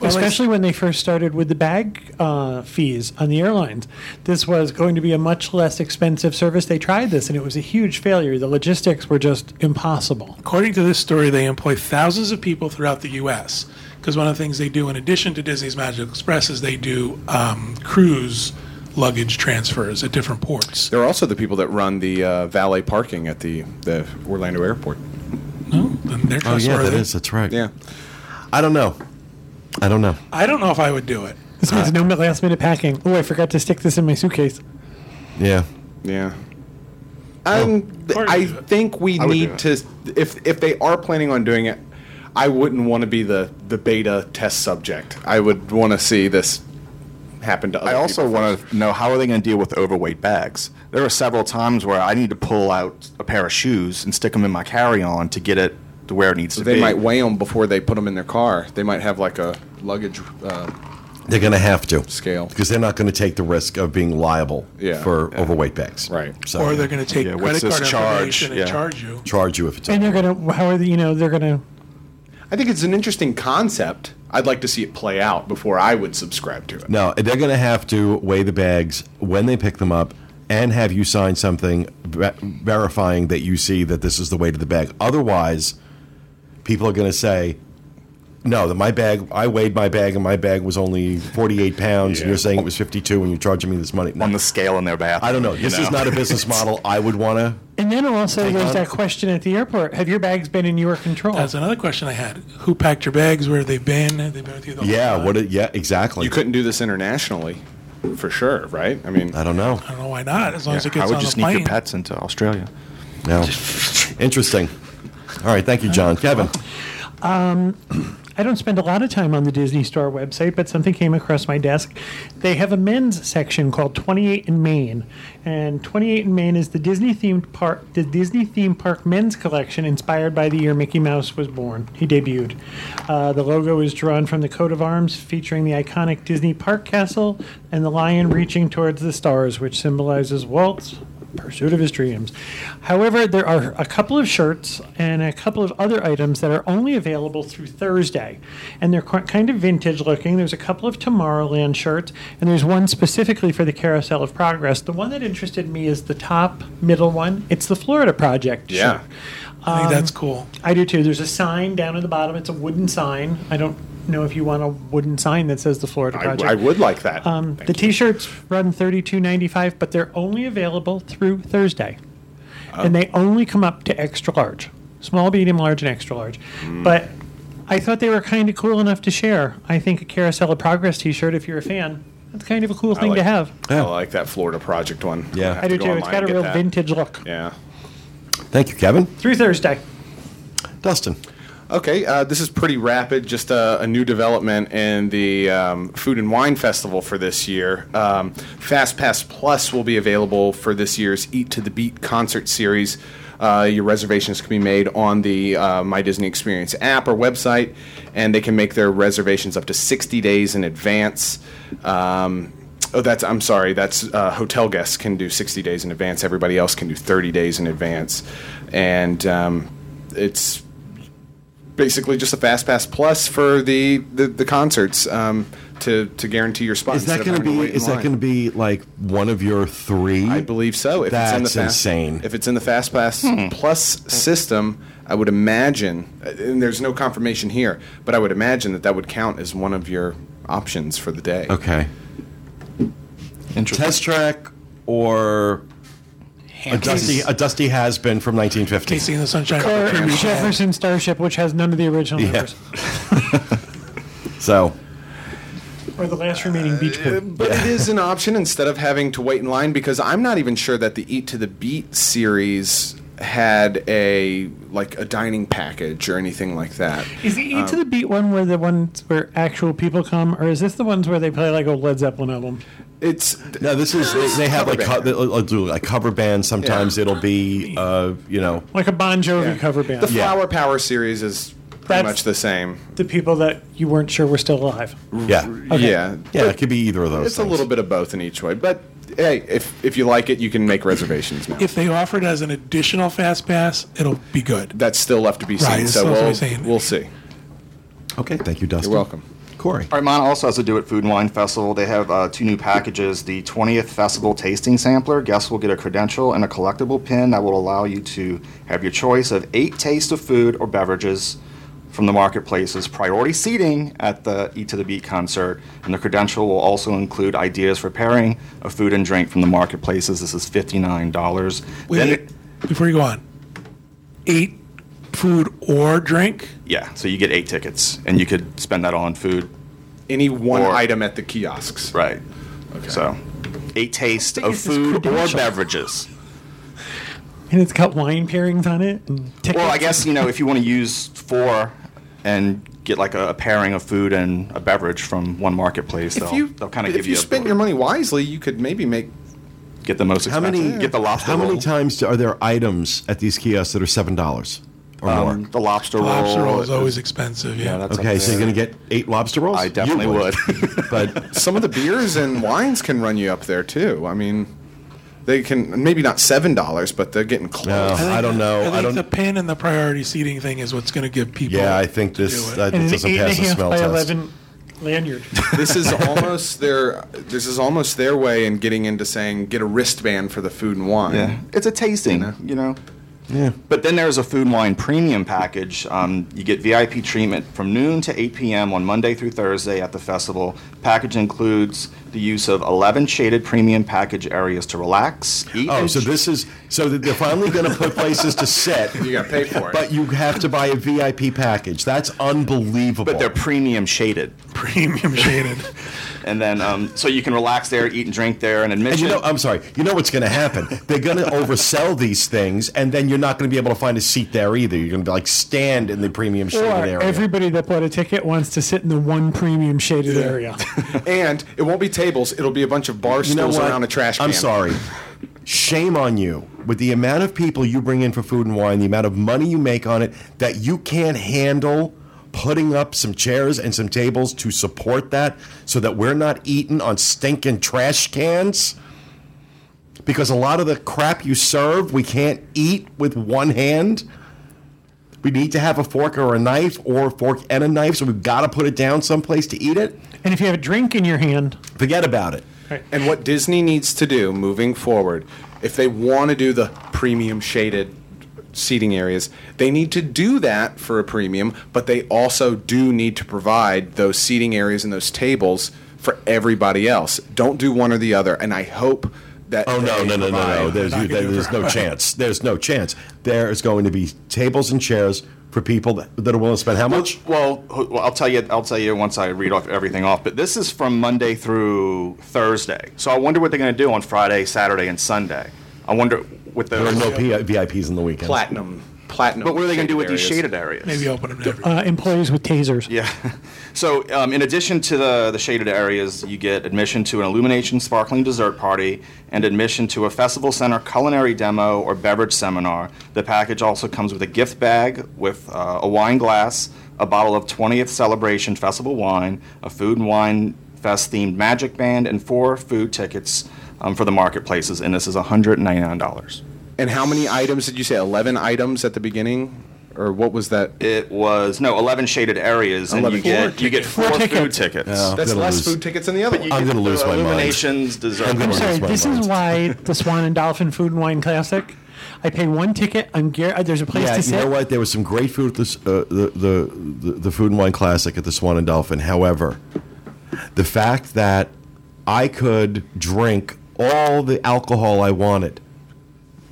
Well, Especially when they first started with the bag uh, fees on the airlines. This was going to be a much less expensive service. They tried this and it was a huge failure. The logistics were just impossible. According to this story, they employ thousands of people throughout the U.S. Because one of the things they do, in addition to Disney's Magic Express, is they do um, cruise luggage transfers at different ports. They're also the people that run the uh, valet parking at the the Orlando airport. And they're Oh yeah, that is. That's right. Yeah. I don't know. I don't know. I don't know if I would do it. This means no last minute packing. Oh, I forgot to stick this in my suitcase. Yeah. Yeah. Um, th- Or I think we I need to if if they are planning on doing it, I wouldn't want to be the the beta test subject. I would want to see this happen to other I also want to know how are they going to deal with overweight bags. There are several times where I need to pull out a pair of shoes and stick them in my carry-on to get it to where it needs to They be. They might weigh them before they put them in their car. They might have like a luggage. Uh, They're going to have to Scale. because they're not going to take the risk of being liable Yeah. for Yeah. overweight bags. Right. So, Or they're going to take Yeah, credit card charge? information and Yeah. charge you. charge you if it's. And they're going to, how are they, you know, they're going to, I think it's an interesting concept. I'd like to see it play out before I would subscribe to it. No, they're going to have to weigh the bags when they pick them up and have you sign something ver- verifying that you see that this is the weight of the bag. Otherwise, people are going to say, no, that my bag, I weighed my bag and my bag was only 48 pounds and you're saying it was 52 and you're charging me this money. No, on the scale in their bathroom. I don't know. you This is not a business model I would want to. and then also there's on- that question at the airport. Have your bags been in your control? That's another question I had. Who packed your bags? Where have they been? Have they been with you the whole Yeah, time? what? It, yeah, exactly. You couldn't do this internationally, for sure, right? I mean, I don't know. I don't know why not. As long as it How gets would on you the sneak plane. your pets into Australia? No. Interesting. All right, thank you, John. Kevin. Um, I don't spend a lot of time on the Disney Store website, but something came across my desk. They have a men's section called 28 in Main, and 28 in Main is the Disney themed park, the Disney theme park men's collection inspired by the year Mickey Mouse was born. He debuted. Uh, the logo is drawn from the coat of arms featuring the iconic Disney Park Castle and the lion reaching towards the stars, which symbolizes Walt's pursuit of his dreams. However, there are a couple of shirts and a couple of other items that are only available through Thursday, and they're kind of vintage looking. There's a couple of Tomorrowland shirts, and there's one specifically for the Carousel of Progress. The one that interested me is the top middle one. It's the Florida Project. Yeah. shirt. I think that's cool. I do too. There's a sign down at the bottom. It's a wooden sign. I don't know if you want a wooden sign that says the Florida I, Project. I would like that. Um, Thank the you. T-shirts run thirty-two ninety-five, but they're only available through Thursday, and they only come up to extra large, small, medium, large, and extra large. Hmm. But I thought they were kind of cool enough to share. I think a Carousel of Progress T-shirt, if you're a fan, that's kind of a cool I thing like- to have. I like that Florida Project one. Yeah. I'll have I to do too. It's got a real that. vintage look. Yeah. Thank you, Kevin. Through Thursday. Dustin. Okay, uh, this is pretty rapid. Just a, a new development in the um, Food and Wine Festival for this year. Um, Fast Pass Plus will be available for this year's Eat to the Beat concert series. Uh, your reservations can be made on the uh, My Disney Experience app or website, and they can make their reservations up to 60 days in advance. Um, Oh, that's. I'm sorry. That's uh, hotel guests can do 60 days in advance. Everybody else can do 30 days in advance, and um, it's basically just a fast pass plus for the the, the concerts um, to to guarantee your spot. Is that going to be? Is that going to be like one of your three? I believe so. If it's in the That's fast, insane. If it's in the Fast Pass Plus system, I would imagine, uh, and there's no confirmation here, but I would imagine that that would count as one of your options for the day. Okay. Interesting. Test track or a dusty a dusty has been from 1950. KC and the Sunshine. Or Tribute. Jefferson Starship, which has none of the original Yeah. members, So or the last remaining Beach Boy. Uh, but it is an option instead of having to wait in line because I'm not even sure that the Eat to the Beat series had a like a dining package or anything like that. Is the E to the Beat one where the ones where actual people come, or is this the ones where they play like a Led Zeppelin album? It's no, this is they, they have like co- they'll they'll do a cover band. Sometimes Yeah. it'll be uh, you know Like a Bon Jovi yeah. cover band. The The, Flower Power series is pretty That's- much the same. The people that you weren't sure were still alive. yeah Okay. Yeah, yeah. but It could be either of those. It's a little bit of both in each way, but hey, if if you like it, you can make reservations now. If they offer it as an additional fast pass, it'll be good. That's still left to be seen, Right, so still left to we'll, we'll see. Okay, thank you, Dustin. You're welcome. Corey. All right, mine also has to do with Food and Wine Festival. They have uh, two new packages. The 20th Festival Tasting Sampler. Guests will get a credential and a collectible pin that will allow you to have your choice of eight tastes of food or beverages from the marketplaces. Priority seating at the Eat to the Beat concert. And the credential will also include ideas for pairing a food and drink from the marketplaces. This is $59. Wait, Then it- before you go on, eat food or drink. yeah, so you get eight tickets, and you could spend that all on food. Any one Or- item at the kiosks. Right. So, eight tastes of food or beverages. And it's got wine pairings on it. And. Well, I guess you know if you want to use four and get like a, a pairing of food and a beverage from one marketplace, If they'll, you they'll kind of give you If you, spent your money wisely, you could maybe make get the most How many get the lobster How roll. many times are there items at these kiosks that are seven dollars or Um, more? the lobster roll. Lobster roll is always expensive. Yeah. yeah, that's Okay, so you're going to get eight lobster rolls. I definitely You would. but some of the beers and wines can run you up there too. I mean, they can maybe not seven dollars, but they're getting close. No. think I don't know. I I think don't- the pin and the priority seating thing is what's going to give people. yeah, I think this do it. uh, this an doesn't eight and pass a the half smell by test. eleven lanyard. this is almost their this is almost their way in getting into saying get a wristband for the food and wine. Yeah, it's a tasting, you know. Yeah. But then there's a food and wine premium package. Um, you get VIP treatment from noon to 8 p.m. on Monday through Thursday at the festival. Package includes the use of 11 shaded premium package areas to relax, eat, Oh, and so this is so they're finally going to put places to sit, You got to pay for it. but you have to buy a VIP package. That's unbelievable. but they're premium shaded. premium shaded. And then, um, so you can relax there, eat and drink there, and and admission. you know, I'm sorry. You know what's going to happen? They're going to oversell these things, and then you're not going to be able to find a seat there either. You're going to like stand in the premium shaded Or area. everybody that bought a ticket wants to sit in the one premium shaded area. and it won't be tables; it'll be a bunch of bar you stools around a trash can. I'm sorry. Shame on you with the amount of people you bring in for food and wine, the amount of money you make on it, that you can't handle putting up some chairs and some tables to support that so that we're not eating on stinking trash cans. Because a lot of the crap you serve, we can't eat with one hand. We need to have a fork or a knife, or a fork and a knife, so we've got to put it down someplace to eat it. And if you have a drink in your hand, Forget about it. And what Disney needs to do moving forward, if they want to do the premium shaded seating areas, they need to do that for a premium, but they also do need to provide those seating areas and those tables for everybody else. Don't do one or the other. And I hope that. Oh no no no no no! There's, not there's it. no chance. There's no chance. There is going to be tables and chairs for people that, that are willing to spend how much? Well, well, I'll tell you. I'll tell you once I read off everything off. But this is from Monday through Thursday. So I wonder what they're going to do on Friday, Saturday, and Sunday. I wonder with There are no P- VIPs in the weekend. platinum. Platinum. But what are they going to do with these areas. shaded areas? Maybe open them to everyone. uh, employees with tasers. Yeah. So, um, in addition to the, the shaded areas, you get admission to an illumination sparkling dessert party and admission to a festival center culinary demo or beverage seminar. The package also comes with a gift bag with uh, a wine glass, a bottle of 20th Celebration Festival wine, a food and wine fest themed magic band, and four food tickets um, for the marketplaces. And this is $199. And how many items did you say? 11 items at the beginning? or what was that? It was no eleven shaded areas, and 11 you get Four you get tickets. four, Four food tickets. tickets. Yeah. That's less lose. food tickets than the other one. I'm gonna lose the my mind. illuminations, dessert. I'm I'm sorry. This mind. is why the Swan and Dolphin Food and Wine Classic. I pay one ticket. I'm gar- uh, There's a place Yeah, to you sit. know what? There was some great food at this, uh, the, the the the Food and Wine Classic at the Swan and Dolphin. However, the fact that I could drink all the alcohol I wanted,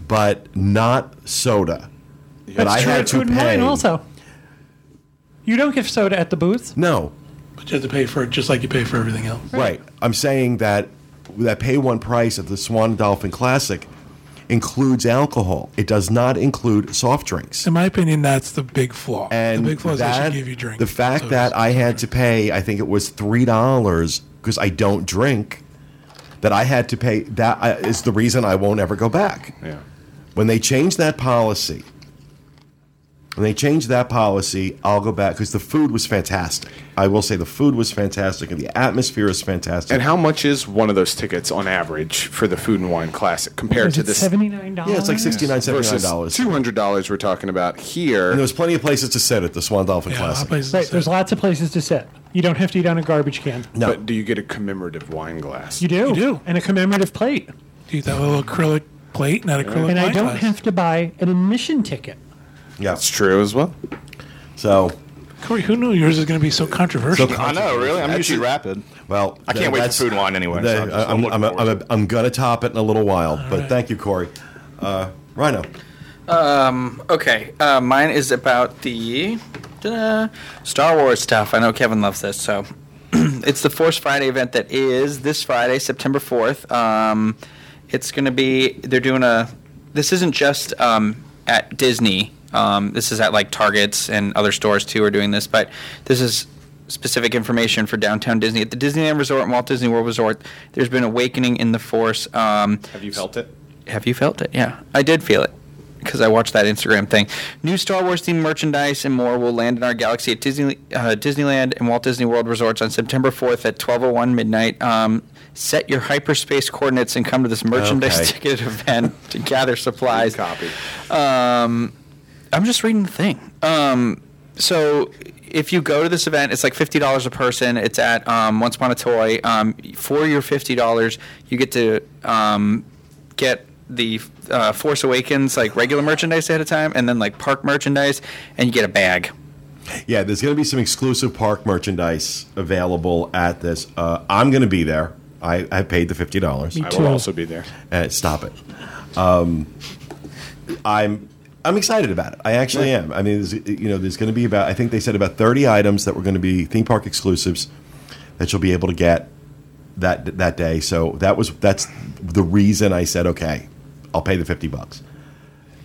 but not soda, but That's I true had at to Food and pay. Wine also. You don't get soda at the booth. No, But you have to pay for it just like you pay for everything else. right. I'm saying that that pay one price at the Swan Dolphin Classic includes alcohol. It does not include soft drinks. In my opinion, that's the big flaw. And the big flaw is they that, should give you drink. the fact sodas. that I had to pay, I think it was three dollars because I don't drink. That I had to pay. That is the reason I won't ever go back. Yeah. When they changed that policy, when they changed that policy, I'll go back because the food was fantastic. I will say the food was fantastic and the atmosphere is fantastic. And how much is one of those tickets on average for the Food and Wine Classic compared Is to it this seventy nine dollars? yeah, it's like $69, two hundred dollars we're talking about here? And there was plenty of places to sit at the Swan Dolphin yeah, a lot Classic. Right, there's lots of places to sit. You don't have to eat on a garbage can. No, But do you get a commemorative wine glass? You do. You do. And a commemorative plate. Do you that little acrylic plate, not acrylic And I don't glass. have to buy an admission ticket. Yeah. That's true as well. So, Corey, who knew yours is going to be so controversial? So I know, really. I'm usually rapid. well, I can't wait for that's- food and wine anyway, so I'm just- I'm I'm, looking I'm, I'm, I'm going to top it in a little while, but right. thank you, Corey. Uh, Rhino. Okay, uh, mine is about the uh, Star Wars stuff. I know Kevin loves this, so it's the Force Friday event that is this Friday, September fourth. Um, it's going to be they're doing a. This isn't just um, at Disney. Um, this is at like Targets and other stores too are doing this, but this is specific information for downtown Disney at the Disneyland Resort and Walt Disney World Resort. There's been awakening in the Force. Um, Have you felt it? have you felt it? Yeah, I did feel it because I watched that Instagram thing. New Star Wars themed merchandise and more will land in our galaxy at Disney, uh, Disneyland and Walt Disney World resorts on September 4th at 12:01 midnight. Um, set your hyperspace coordinates and come to this merchandise Okay. ticketed event to gather supplies. Copy. Um, I'm just reading the thing. Um, so if you go to this event, it's like fifty dollars a person. It's at um, Once Upon a Toy. Um, for your fifty dollars, you get to um, get the uh, Force Awakens like regular merchandise ahead of time, and then like park merchandise, and you get a bag. Yeah, there's going to be some exclusive park merchandise available at this. Uh, I'm going to be there. I, I paid the fifty dollars. Me I too. will also be there. Uh, stop it. Um, I'm I'm excited about it. I actually am. I mean, there's, you know, there's going to be about I think they said about 30 items that were going to be theme park exclusives that you'll be able to get that that day. So that was that's the reason I said okay, I'll pay the 50 bucks.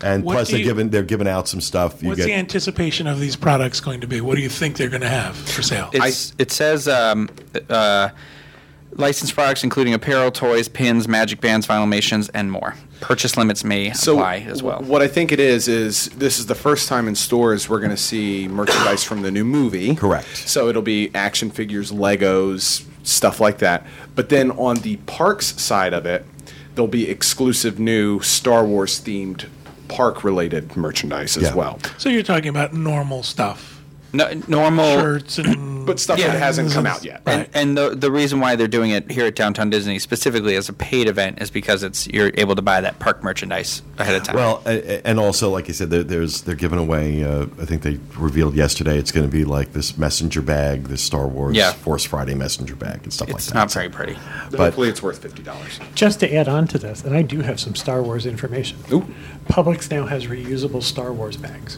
And What plus they're you- giving they're giving out some stuff. You What's get the anticipation of these products going to be? What do you think they're going to have for sale? It's, it says um, uh, licensed products including apparel, toys, pins, magic bands, Vinylmations, and more. Purchase limits may so apply as well. What I think it is is this is the first time in stores we're going to see merchandise from the new movie. Correct. So it'll be action figures, Legos, stuff like that. But then on the parks side of it, there'll be exclusive new Star Wars themed park related merchandise as Yeah. well. so you're talking about normal stuff, no, normal shirts and But stuff Yeah. that hasn't come out yet. And, and the the reason why they're doing it here at Downtown Disney specifically as a paid event is because it's you're able to buy that park merchandise ahead of time. Well, a- a- and also, like I said, there, there's they're giving away. Uh, I think they revealed yesterday it's going to be like this messenger bag, this Star Wars Yeah. Force Friday messenger bag, and stuff it's like that. not very pretty. But But- hopefully it's worth fifty dollars. Just to add on to this, and I do have some Star Wars information. Ooh. Publix now has reusable Star Wars bags.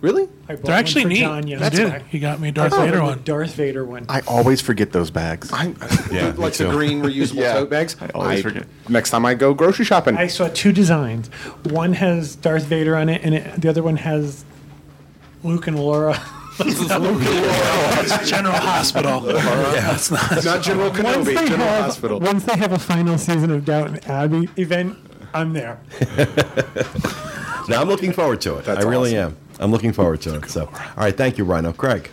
Really? I bought they're actually one for neat. John You yesterday. did. You got me a I Darth bought Vader a one. Darth Vader one. I always forget those bags. I, Yeah, me like the too. green reusable Yeah. tote bags. I always forget. Next time I go grocery shopping, I saw two designs. One has Darth Vader on it, and it, the other one has Luke and Laura. Oh, it's General Hospital. yeah, it's not. not General once Kenobi, they General have Hospital. once they have a final season of Downton Abbey event, I'm there. Now I'm looking forward to it. That's I really awesome. am. I'm looking forward to it. So, all right, thank you, Rhino. Craig.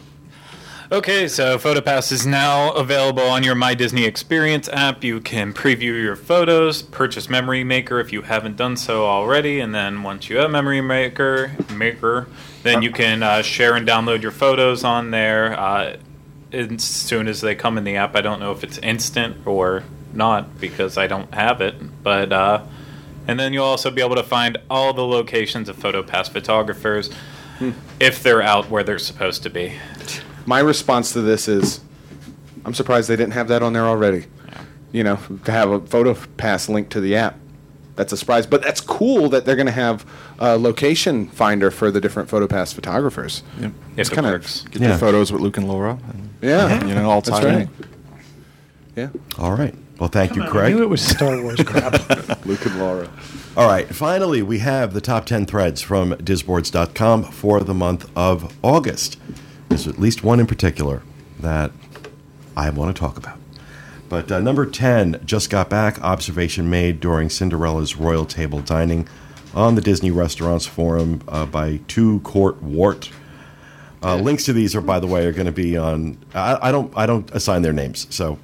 Okay, so PhotoPass is now available on your My Disney Experience app. You can preview your photos, purchase Memory Maker if you haven't done so already, and then once you have Memory Maker, Maker, then you can uh, share and download your photos on there. Uh, as soon as they come in the app, I don't know if it's instant or not because I don't have it, but uh, and then you'll also be able to find all the locations of PhotoPass photographers hmm. if they're out where they're supposed to be. My response to this is, I'm surprised they didn't have that on there already. You know, to have a PhotoPass link to the app. That's a surprise, but that's cool that they're going to have a location finder for the different PhotoPass photographers. Yep. If it kinda- Get Yeah. your photos with Luke and Laura. And, Yeah, you know, all that's tied right. Yeah, All right. Well, thank you, I Craig. I knew it was Star Wars crap. Luke and Laura. All right. Finally, we have the top 10 threads from disboards.com for the month of August. There's at least one in particular that I want to talk about. But uh, number 10 just got back. Observation made during Cinderella's royal table dining on the Disney Restaurants Forum uh, by Two Court Wart. Uh, links to these are, by the way, are going to be on. I, I don't. I don't assign their names. So,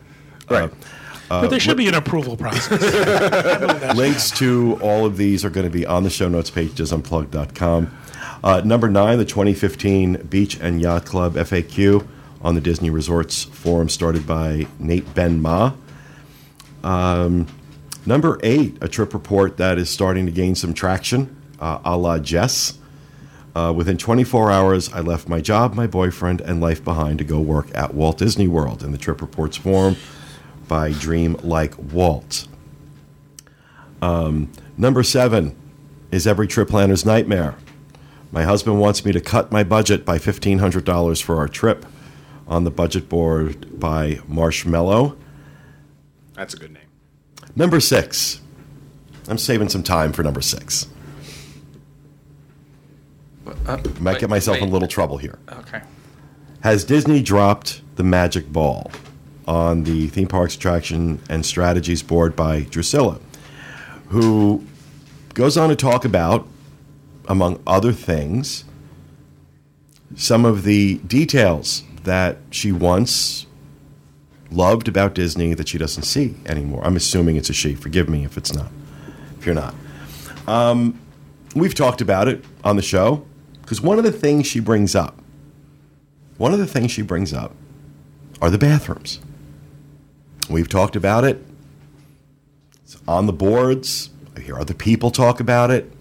uh, but there should be an approval process. I believe that should Links to all of these are going to be on the show notes page, disunplugged.com. Uh, number nine, the 2015 Beach and Yacht Club FAQ on the Disney Resorts Forum, started by Nate Ben Ma. Um, number eight, a trip report that is starting to gain some traction, uh, a la Jess. Uh, within 24 hours, I left my job, my boyfriend, and life behind to go work at Walt Disney World in the Trip Reports Forum by Dream Like Walt. Number seven is every trip planner's nightmare. My husband wants me to cut my budget by $1,500 for our trip on the budget board by Marshmallow. That's a good name. Number six. I'm saving some time for number six. Uh, Might wait, get myself in a little trouble here. Okay. Has Disney dropped the magic ball on the theme parks attraction and strategies board by Drusilla, who goes on to talk about, among other things, some of the details that she once loved about Disney that she doesn't see anymore. I'm assuming it's a she. Forgive me if it's not. If you're not. Um, we've talked about it on the show because one of the things she brings up one of the things she brings up are the bathrooms. We've talked about it. It's on the boards. I hear other people talk about it.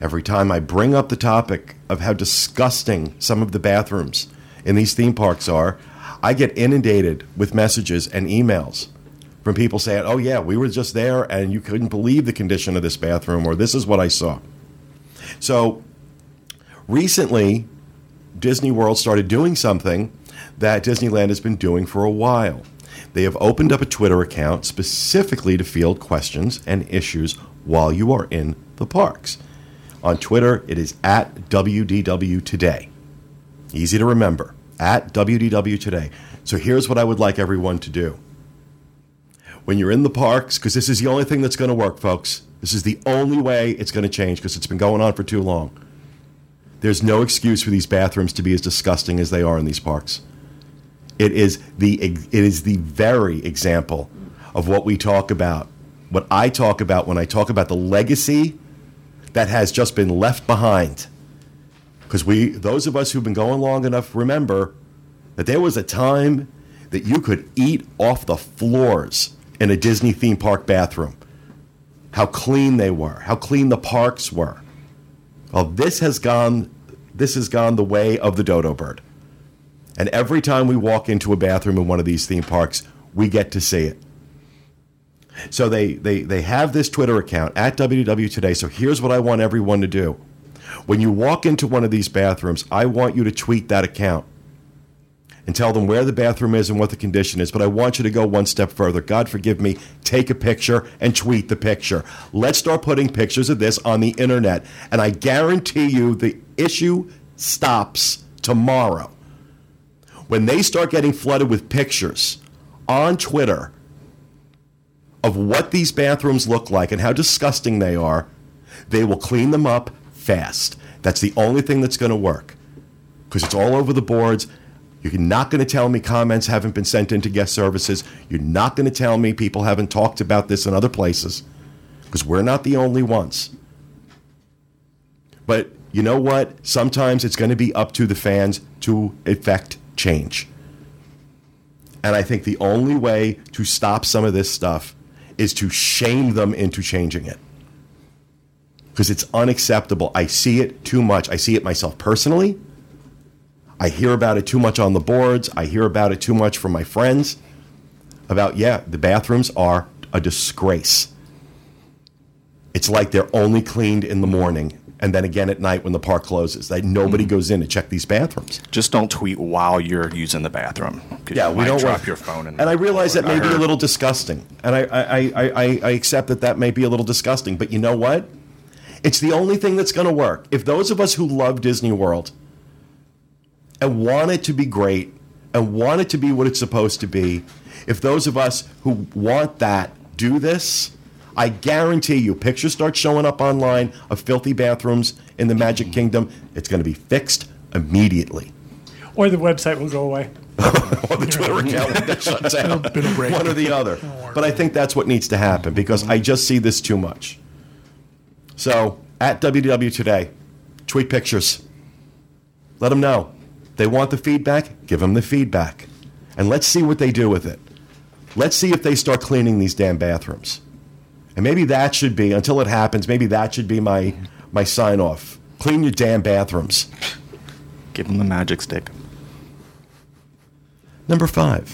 Every time I bring up the topic of how disgusting some of the bathrooms in these theme parks are, I get inundated with messages and emails from people saying, Oh, yeah, we were just there and you couldn't believe the condition of this bathroom, or this is what I saw. So recently, Disney World started doing something that Disneyland has been doing for a while. They have opened up a Twitter account specifically to field questions and issues while you are in the parks. On Twitter, it is at WDW Today. Easy to remember, at WDW Today. So here's what I would like everyone to do. When you're in the parks, because this is the only thing that's going to work, folks, this is the only way it's going to change because it's been going on for too long. There's no excuse for these bathrooms to be as disgusting as they are in these parks. It is the it is the very example of what we talk about. What I talk about when I talk about the legacy that has just been left behind. Because we those of us who've been going long enough remember that there was a time that you could eat off the floors in a Disney theme park bathroom. How clean they were, how clean the parks were. Well, this has gone this has gone the way of the dodo bird. And every time we walk into a bathroom in one of these theme parks, we get to see it. So they, they, they have this Twitter account at WW Today. So here's what I want everyone to do. When you walk into one of these bathrooms, I want you to tweet that account and tell them where the bathroom is and what the condition is. But I want you to go one step further. God forgive me, take a picture and tweet the picture. Let's start putting pictures of this on the internet. And I guarantee you the issue stops tomorrow. When they start getting flooded with pictures on Twitter of what these bathrooms look like and how disgusting they are, they will clean them up fast. That's the only thing that's going to work because it's all over the boards. You're not going to tell me comments haven't been sent into guest services. You're not going to tell me people haven't talked about this in other places because we're not the only ones. But you know what? Sometimes it's going to be up to the fans to effect change. And I think the only way to stop some of this stuff is to shame them into changing it. Because it's unacceptable. I see it too much. I see it myself personally. I hear about it too much on the boards. I hear about it too much from my friends. About, yeah, the bathrooms are a disgrace. It's like they're only cleaned in the morning and then again at night when the park closes. That nobody Mm-hmm. goes in to check these bathrooms. Just don't tweet while you're using the bathroom. Yeah, we don't drop want- your phone. And, And I realize that may be a little disgusting, and I, I, I, I, I accept that that may be a little disgusting. But you know what? It's the only thing that's going to work. If those of us who love Disney World and want it to be great and want it to be what it's supposed to be, if those of us who want that do this, I guarantee you, pictures start showing up online of filthy bathrooms in the Magic Kingdom. It's going to be fixed immediately. Or the website will go away. or the Twitter account that shuts down. It'll break. One or the other. But I think that's what needs to happen because I just see this too much. So at WDW today, tweet pictures. Let them know. They want the feedback, give them the feedback. And let's see what they do with it. Let's see if they start cleaning these damn bathrooms. And maybe that should be, until it happens, maybe that should be my, my sign off. Clean your damn bathrooms. Give them the magic stick. Number five.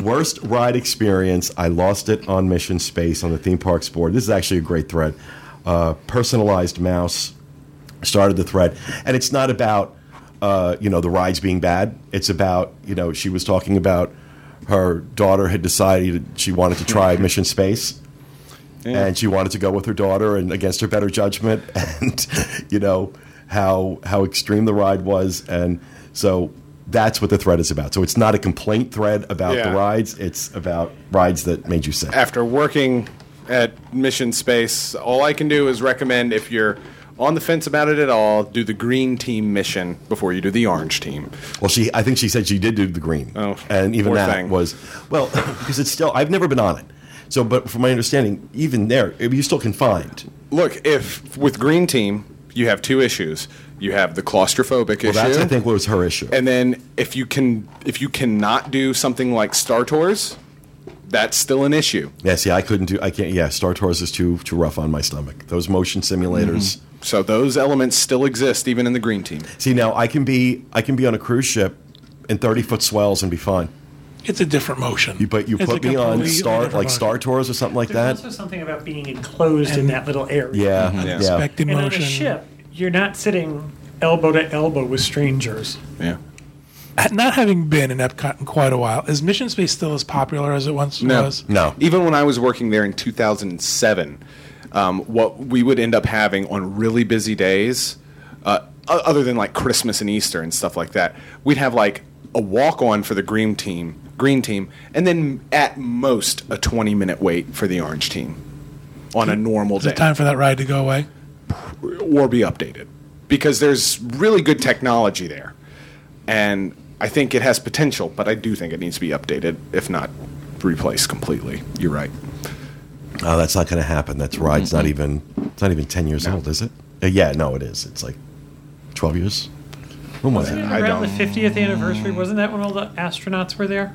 Worst ride experience. I lost it on Mission Space on the theme parks board. This is actually a great thread. Uh, personalized mouse started the thread, and it's not about uh, you know the rides being bad. It's about you know she was talking about her daughter had decided she wanted to try Mission Space. And she wanted to go with her daughter, and against her better judgment, and you know how how extreme the ride was, and so that's what the thread is about. So it's not a complaint thread about Yeah. the rides; it's about rides that made you sick. after working at Mission Space, all I can do is recommend if you're on the fence about it at all, do the green team mission before you do the orange team. Well, she I think she said she did do the green, Oh, and even that thing. was well because it's still I've never been on it. So, but from my understanding, even there, you're still confined. Look, if with green team you have two issues, you have the claustrophobic Well, issue. that's I think what was her issue. And then if you can if you cannot do something like Star Tours, that's still an issue. yeah, see, I couldn't do. I can't. Yeah, Star Tours is too too rough on my stomach. Those motion simulators. Mm-hmm. So those elements still exist even in the green team. See, now I can be I can be on a cruise ship in thirty foot swells and be fine. It's a different motion. You, but you It's put me on Star like motion. Star Tours or something like There's that. also something about being enclosed in that little area. Yeah, mm-hmm. Yeah. yeah. Expected And on a ship, you're not sitting elbow to elbow with strangers. Yeah. Not having been in Epcot in quite a while, is Mission Space still as popular as it once No. was? No. Even when I was working there in 2007, um, what we would end up having on really busy days, uh, other than like Christmas and Easter and stuff like that, we'd have like a walk on for the green team, green team, and then at most a 20 minute wait for the orange team on a normal Is day it time for that ride to go away? or be updated because there's really good technology there, and I think it has potential, but I do think it needs to be updated, if not replaced completely. You're right. Oh, that's not going to happen. That's ride's not even it's not even ten years old, is it? Uh, yeah, no, it is. It's like twelve years. When was it? I Around the 50th anniversary, wasn't that when all the astronauts were there?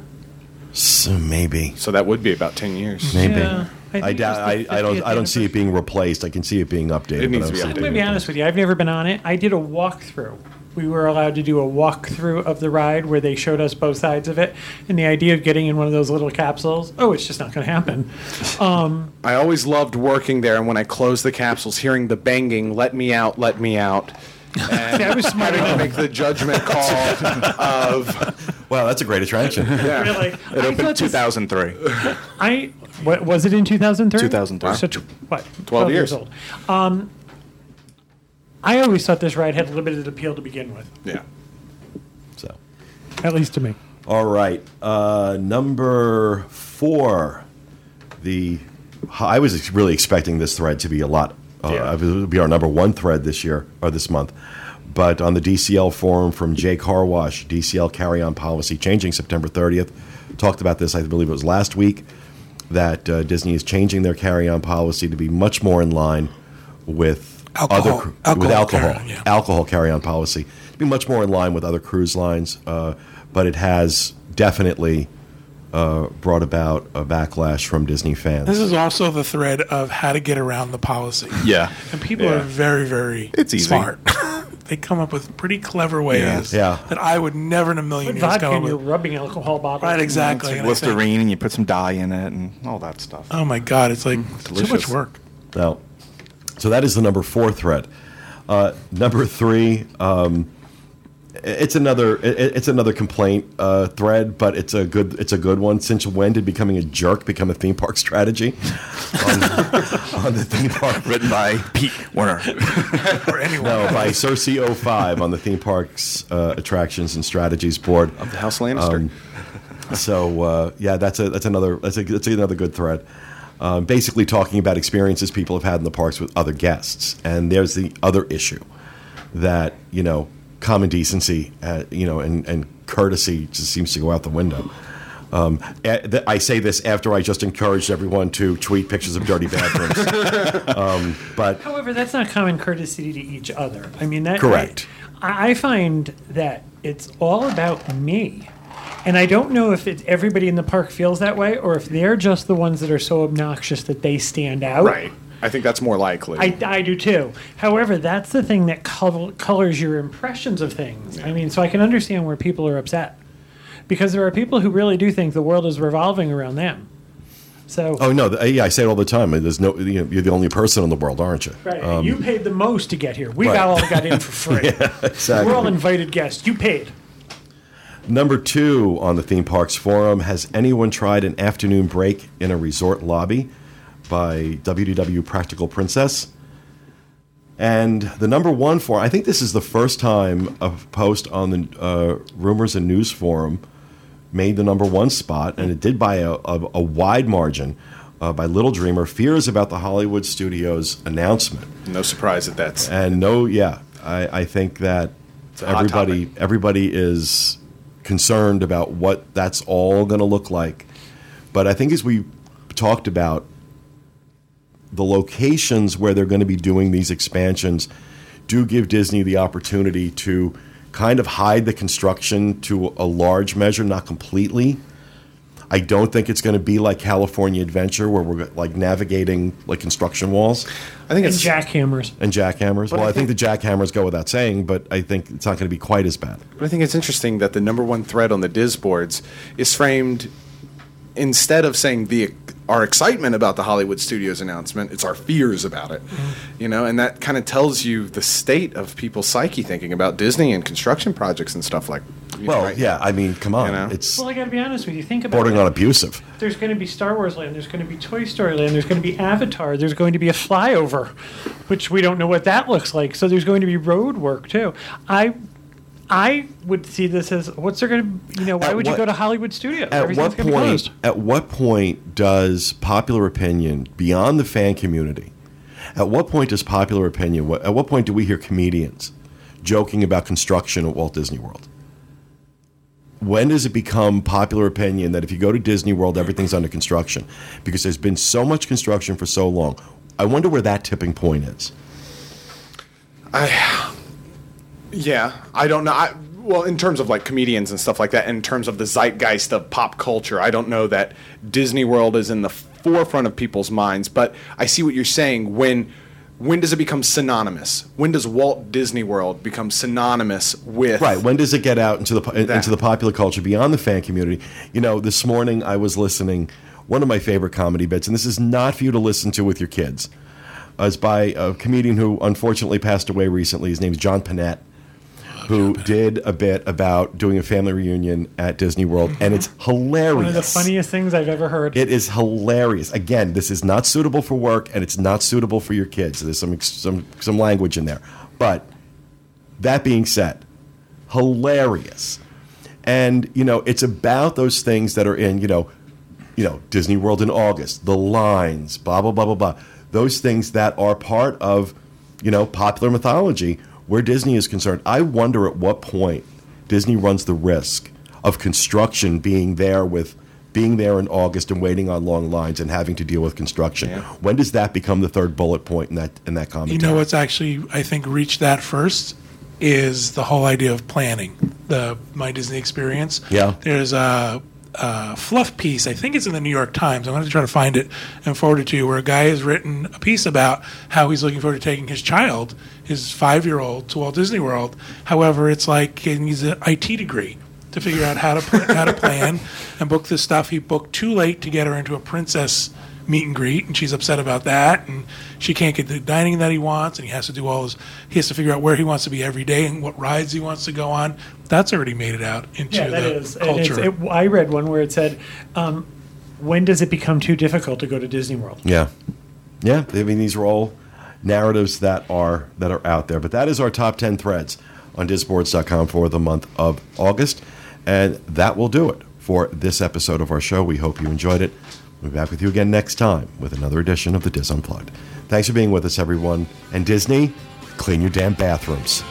So maybe, So that would be about 10 years. maybe. Yeah, I I, think doubt. I, I don't. I don't see it being replaced. I can see it being updated. It needs but to I don't be see it I'm going to be honest with you. I've never been on it. I did a walkthrough. We were allowed to do a walkthrough of the ride where they showed us both sides of it. And the idea of getting in one of those little capsules, oh, it's just not going to happen. I always loved working there, and when I closed the capsules, hearing the banging, let me out, let me out. And See, I was smart having to make the judgment call of Wow, that's a great attraction. yeah. Really, It I opened thought this- 2003. I what was it in 2003? 2003. So tw- what? 12 years. old. Um, I always thought this ride had a limited appeal to begin with, yeah. So, at least to me. all right. Uh, number four. The I was really expecting this thread to be a lot. Uh, Yeah. It would be our number one thread this year or this month, but on the DCL forum from Jay Carwash, DCL carry on policy changing September 30th. Talked about this, I believe it was last week, that uh, Disney is changing their carry on policy to be much more in line with Alcohol- other alcohol with alcohol carry-on, yeah. alcohol carry on policy to be much more in line with other cruise lines, uh, but it has definitely uh, brought about a backlash from Disney fans. This is also the thread of how to get around the policy. Yeah. And people Yeah. are very, very It's easy. smart. they come up with pretty clever ways Yeah. that I would never in a million Put years vodka come in up your with. rubbing alcohol bottle. Right, exactly. It's And I Listerine, and you put some dye in it, and all that stuff. oh my God, it's like too much delicious. work. Now, so that is the number four thread. Uh, number three, um, it's another it, it's another complaint uh, thread, but it's a good it's a good one. Since when did becoming a jerk become a theme park strategy on, on the theme park? Written by Pete Werner. For anyone. No, by Cersei 05 on the theme parks uh, attractions and strategies board. Of the House Lannister. Um, So uh, yeah, that's a that's another that's a that's another good thread. Um, basically, talking about experiences people have had in the parks with other guests, and there's the other issue that you know common decency, uh, you know, and, and courtesy just seems to go out the window. Um, eh, I say this after I just encouraged everyone to tweet pictures of dirty bathrooms. um, but However, that's not common courtesy to each other. I mean, that Correct. I, I find that it's all about me, and I don't know if it, everybody in the park feels that way, or if they're just the ones that are so obnoxious that they stand out. right. I think that's more likely. I, I do too. However, that's the thing that col- colors your impressions of things. I mean, so I can understand where people are upset because there are people who really do think the world is revolving around them. So, oh no, th- yeah, I say it all the time. There's no, you know, you're the only person in the world, aren't you? right, um, you paid the most to get here. We right. got all got in for free. yeah, Exactly. We're all invited guests. You paid. Number two on the theme parks forum has anyone tried an afternoon break in a resort lobby by WDW Practical Princess? And the number one for, I think this is the first time a post on the uh, Rumors and News forum made the number one spot, and it did by a, a, a wide margin uh, by Little Dreamer. Fears about the Hollywood studios announcement. no surprise that that's And no, yeah, I, I think that everybody everybody is concerned about what that's all going to look like. But I think as we talked about the locations where they're going to be doing these expansions do give Disney the opportunity to kind of hide the construction to a large measure, not completely. I don't think it's going to be like California Adventure where we're like navigating like construction walls I think And it's jackhammers. and jackhammers. Well, I I think, the jackhammers go without saying, but I think it's not going to be quite as bad. But I think it's interesting that the number one thread on the DISboards is framed instead of saying the our excitement about the Hollywood Studios announcement, it's our fears about it. Mm-hmm. You know, and that kind of tells you the state of people's psyche thinking about Disney and construction projects and stuff like. You know, Well, right? yeah, I mean, come on, You know? it's Well, I got to be honest with you. Think about bordering that. on abusive. There's going to be Star Wars Land. There's going to be Toy Story Land. There's going to be Avatar. There's going to be a flyover, which we don't know what that looks like. So there's going to be road work too. I, I would see this as what's there going to you know why At would you go to Hollywood Studios? At what point? At what point does popular opinion beyond the fan community? At what point does popular opinion? At what point do we hear comedians joking about construction at Walt Disney World? When does it become popular opinion that if you go to Disney World, everything's under construction? Because there's been so much construction for so long. I wonder where that tipping point is. I, Yeah, I don't know. I, well, in terms of like comedians and stuff like that, in terms of the zeitgeist of pop culture, I don't know that Disney World is in the forefront of people's minds. But I see what you're saying. When when does it become synonymous? When does Walt Disney World become synonymous with Right. When does it get out into the That. into the popular culture beyond the fan community? You know, this morning I was listening. One of my favorite comedy bits, and this is not for you to listen to with your kids, uh, is by a comedian who unfortunately passed away recently. His name's John Pinette, who did a bit about doing a family reunion at Disney World, and it's hilarious. One of the funniest things I've ever heard. It is hilarious. Again, this is not suitable for work, and it's not suitable for your kids. There's some some some language in there, but that being said, hilarious. And you know, it's about those things that are in you know, you know, Disney World in August, the lines, blah blah blah blah blah. Those things that are part of you know popular mythology, where Disney is concerned, I wonder at what point Disney runs the risk of construction being there with being there in August and waiting on long lines and having to deal with construction. Yeah. When does that become the third bullet point in that in that commentary? You know what's actually I think reached that first is the whole idea of planning the my Disney experience. Yeah. There's a, a fluff piece. I think it's in the New York Times. I'm going to try to find it and forward it to you. Where a guy has written a piece about how he's looking forward to taking his child, his five year old, to Walt Disney World. However, it's like he needs an IT degree to figure out how to pl- how to plan and book this stuff. He booked too late to get her into a princess meet and greet, and she's upset about that. And she can't get the dining that he wants, and he has to do all his. He has to figure out where he wants to be every day and what rides he wants to go on. That's already made it out into Yeah, that the is. And it's, culture. it, I read one where it said, um, "When does it become too difficult to go to Disney World?" Yeah, yeah. I mean, these are all narratives that are that are out there. But that is our top ten threads on DISboards.com for the month of August, and that will do it for this episode of our show. We hope you enjoyed it. We'll be back with you again next time with another edition of the DIS Unplugged. Thanks for being with us, everyone. And Disney, clean your damn bathrooms.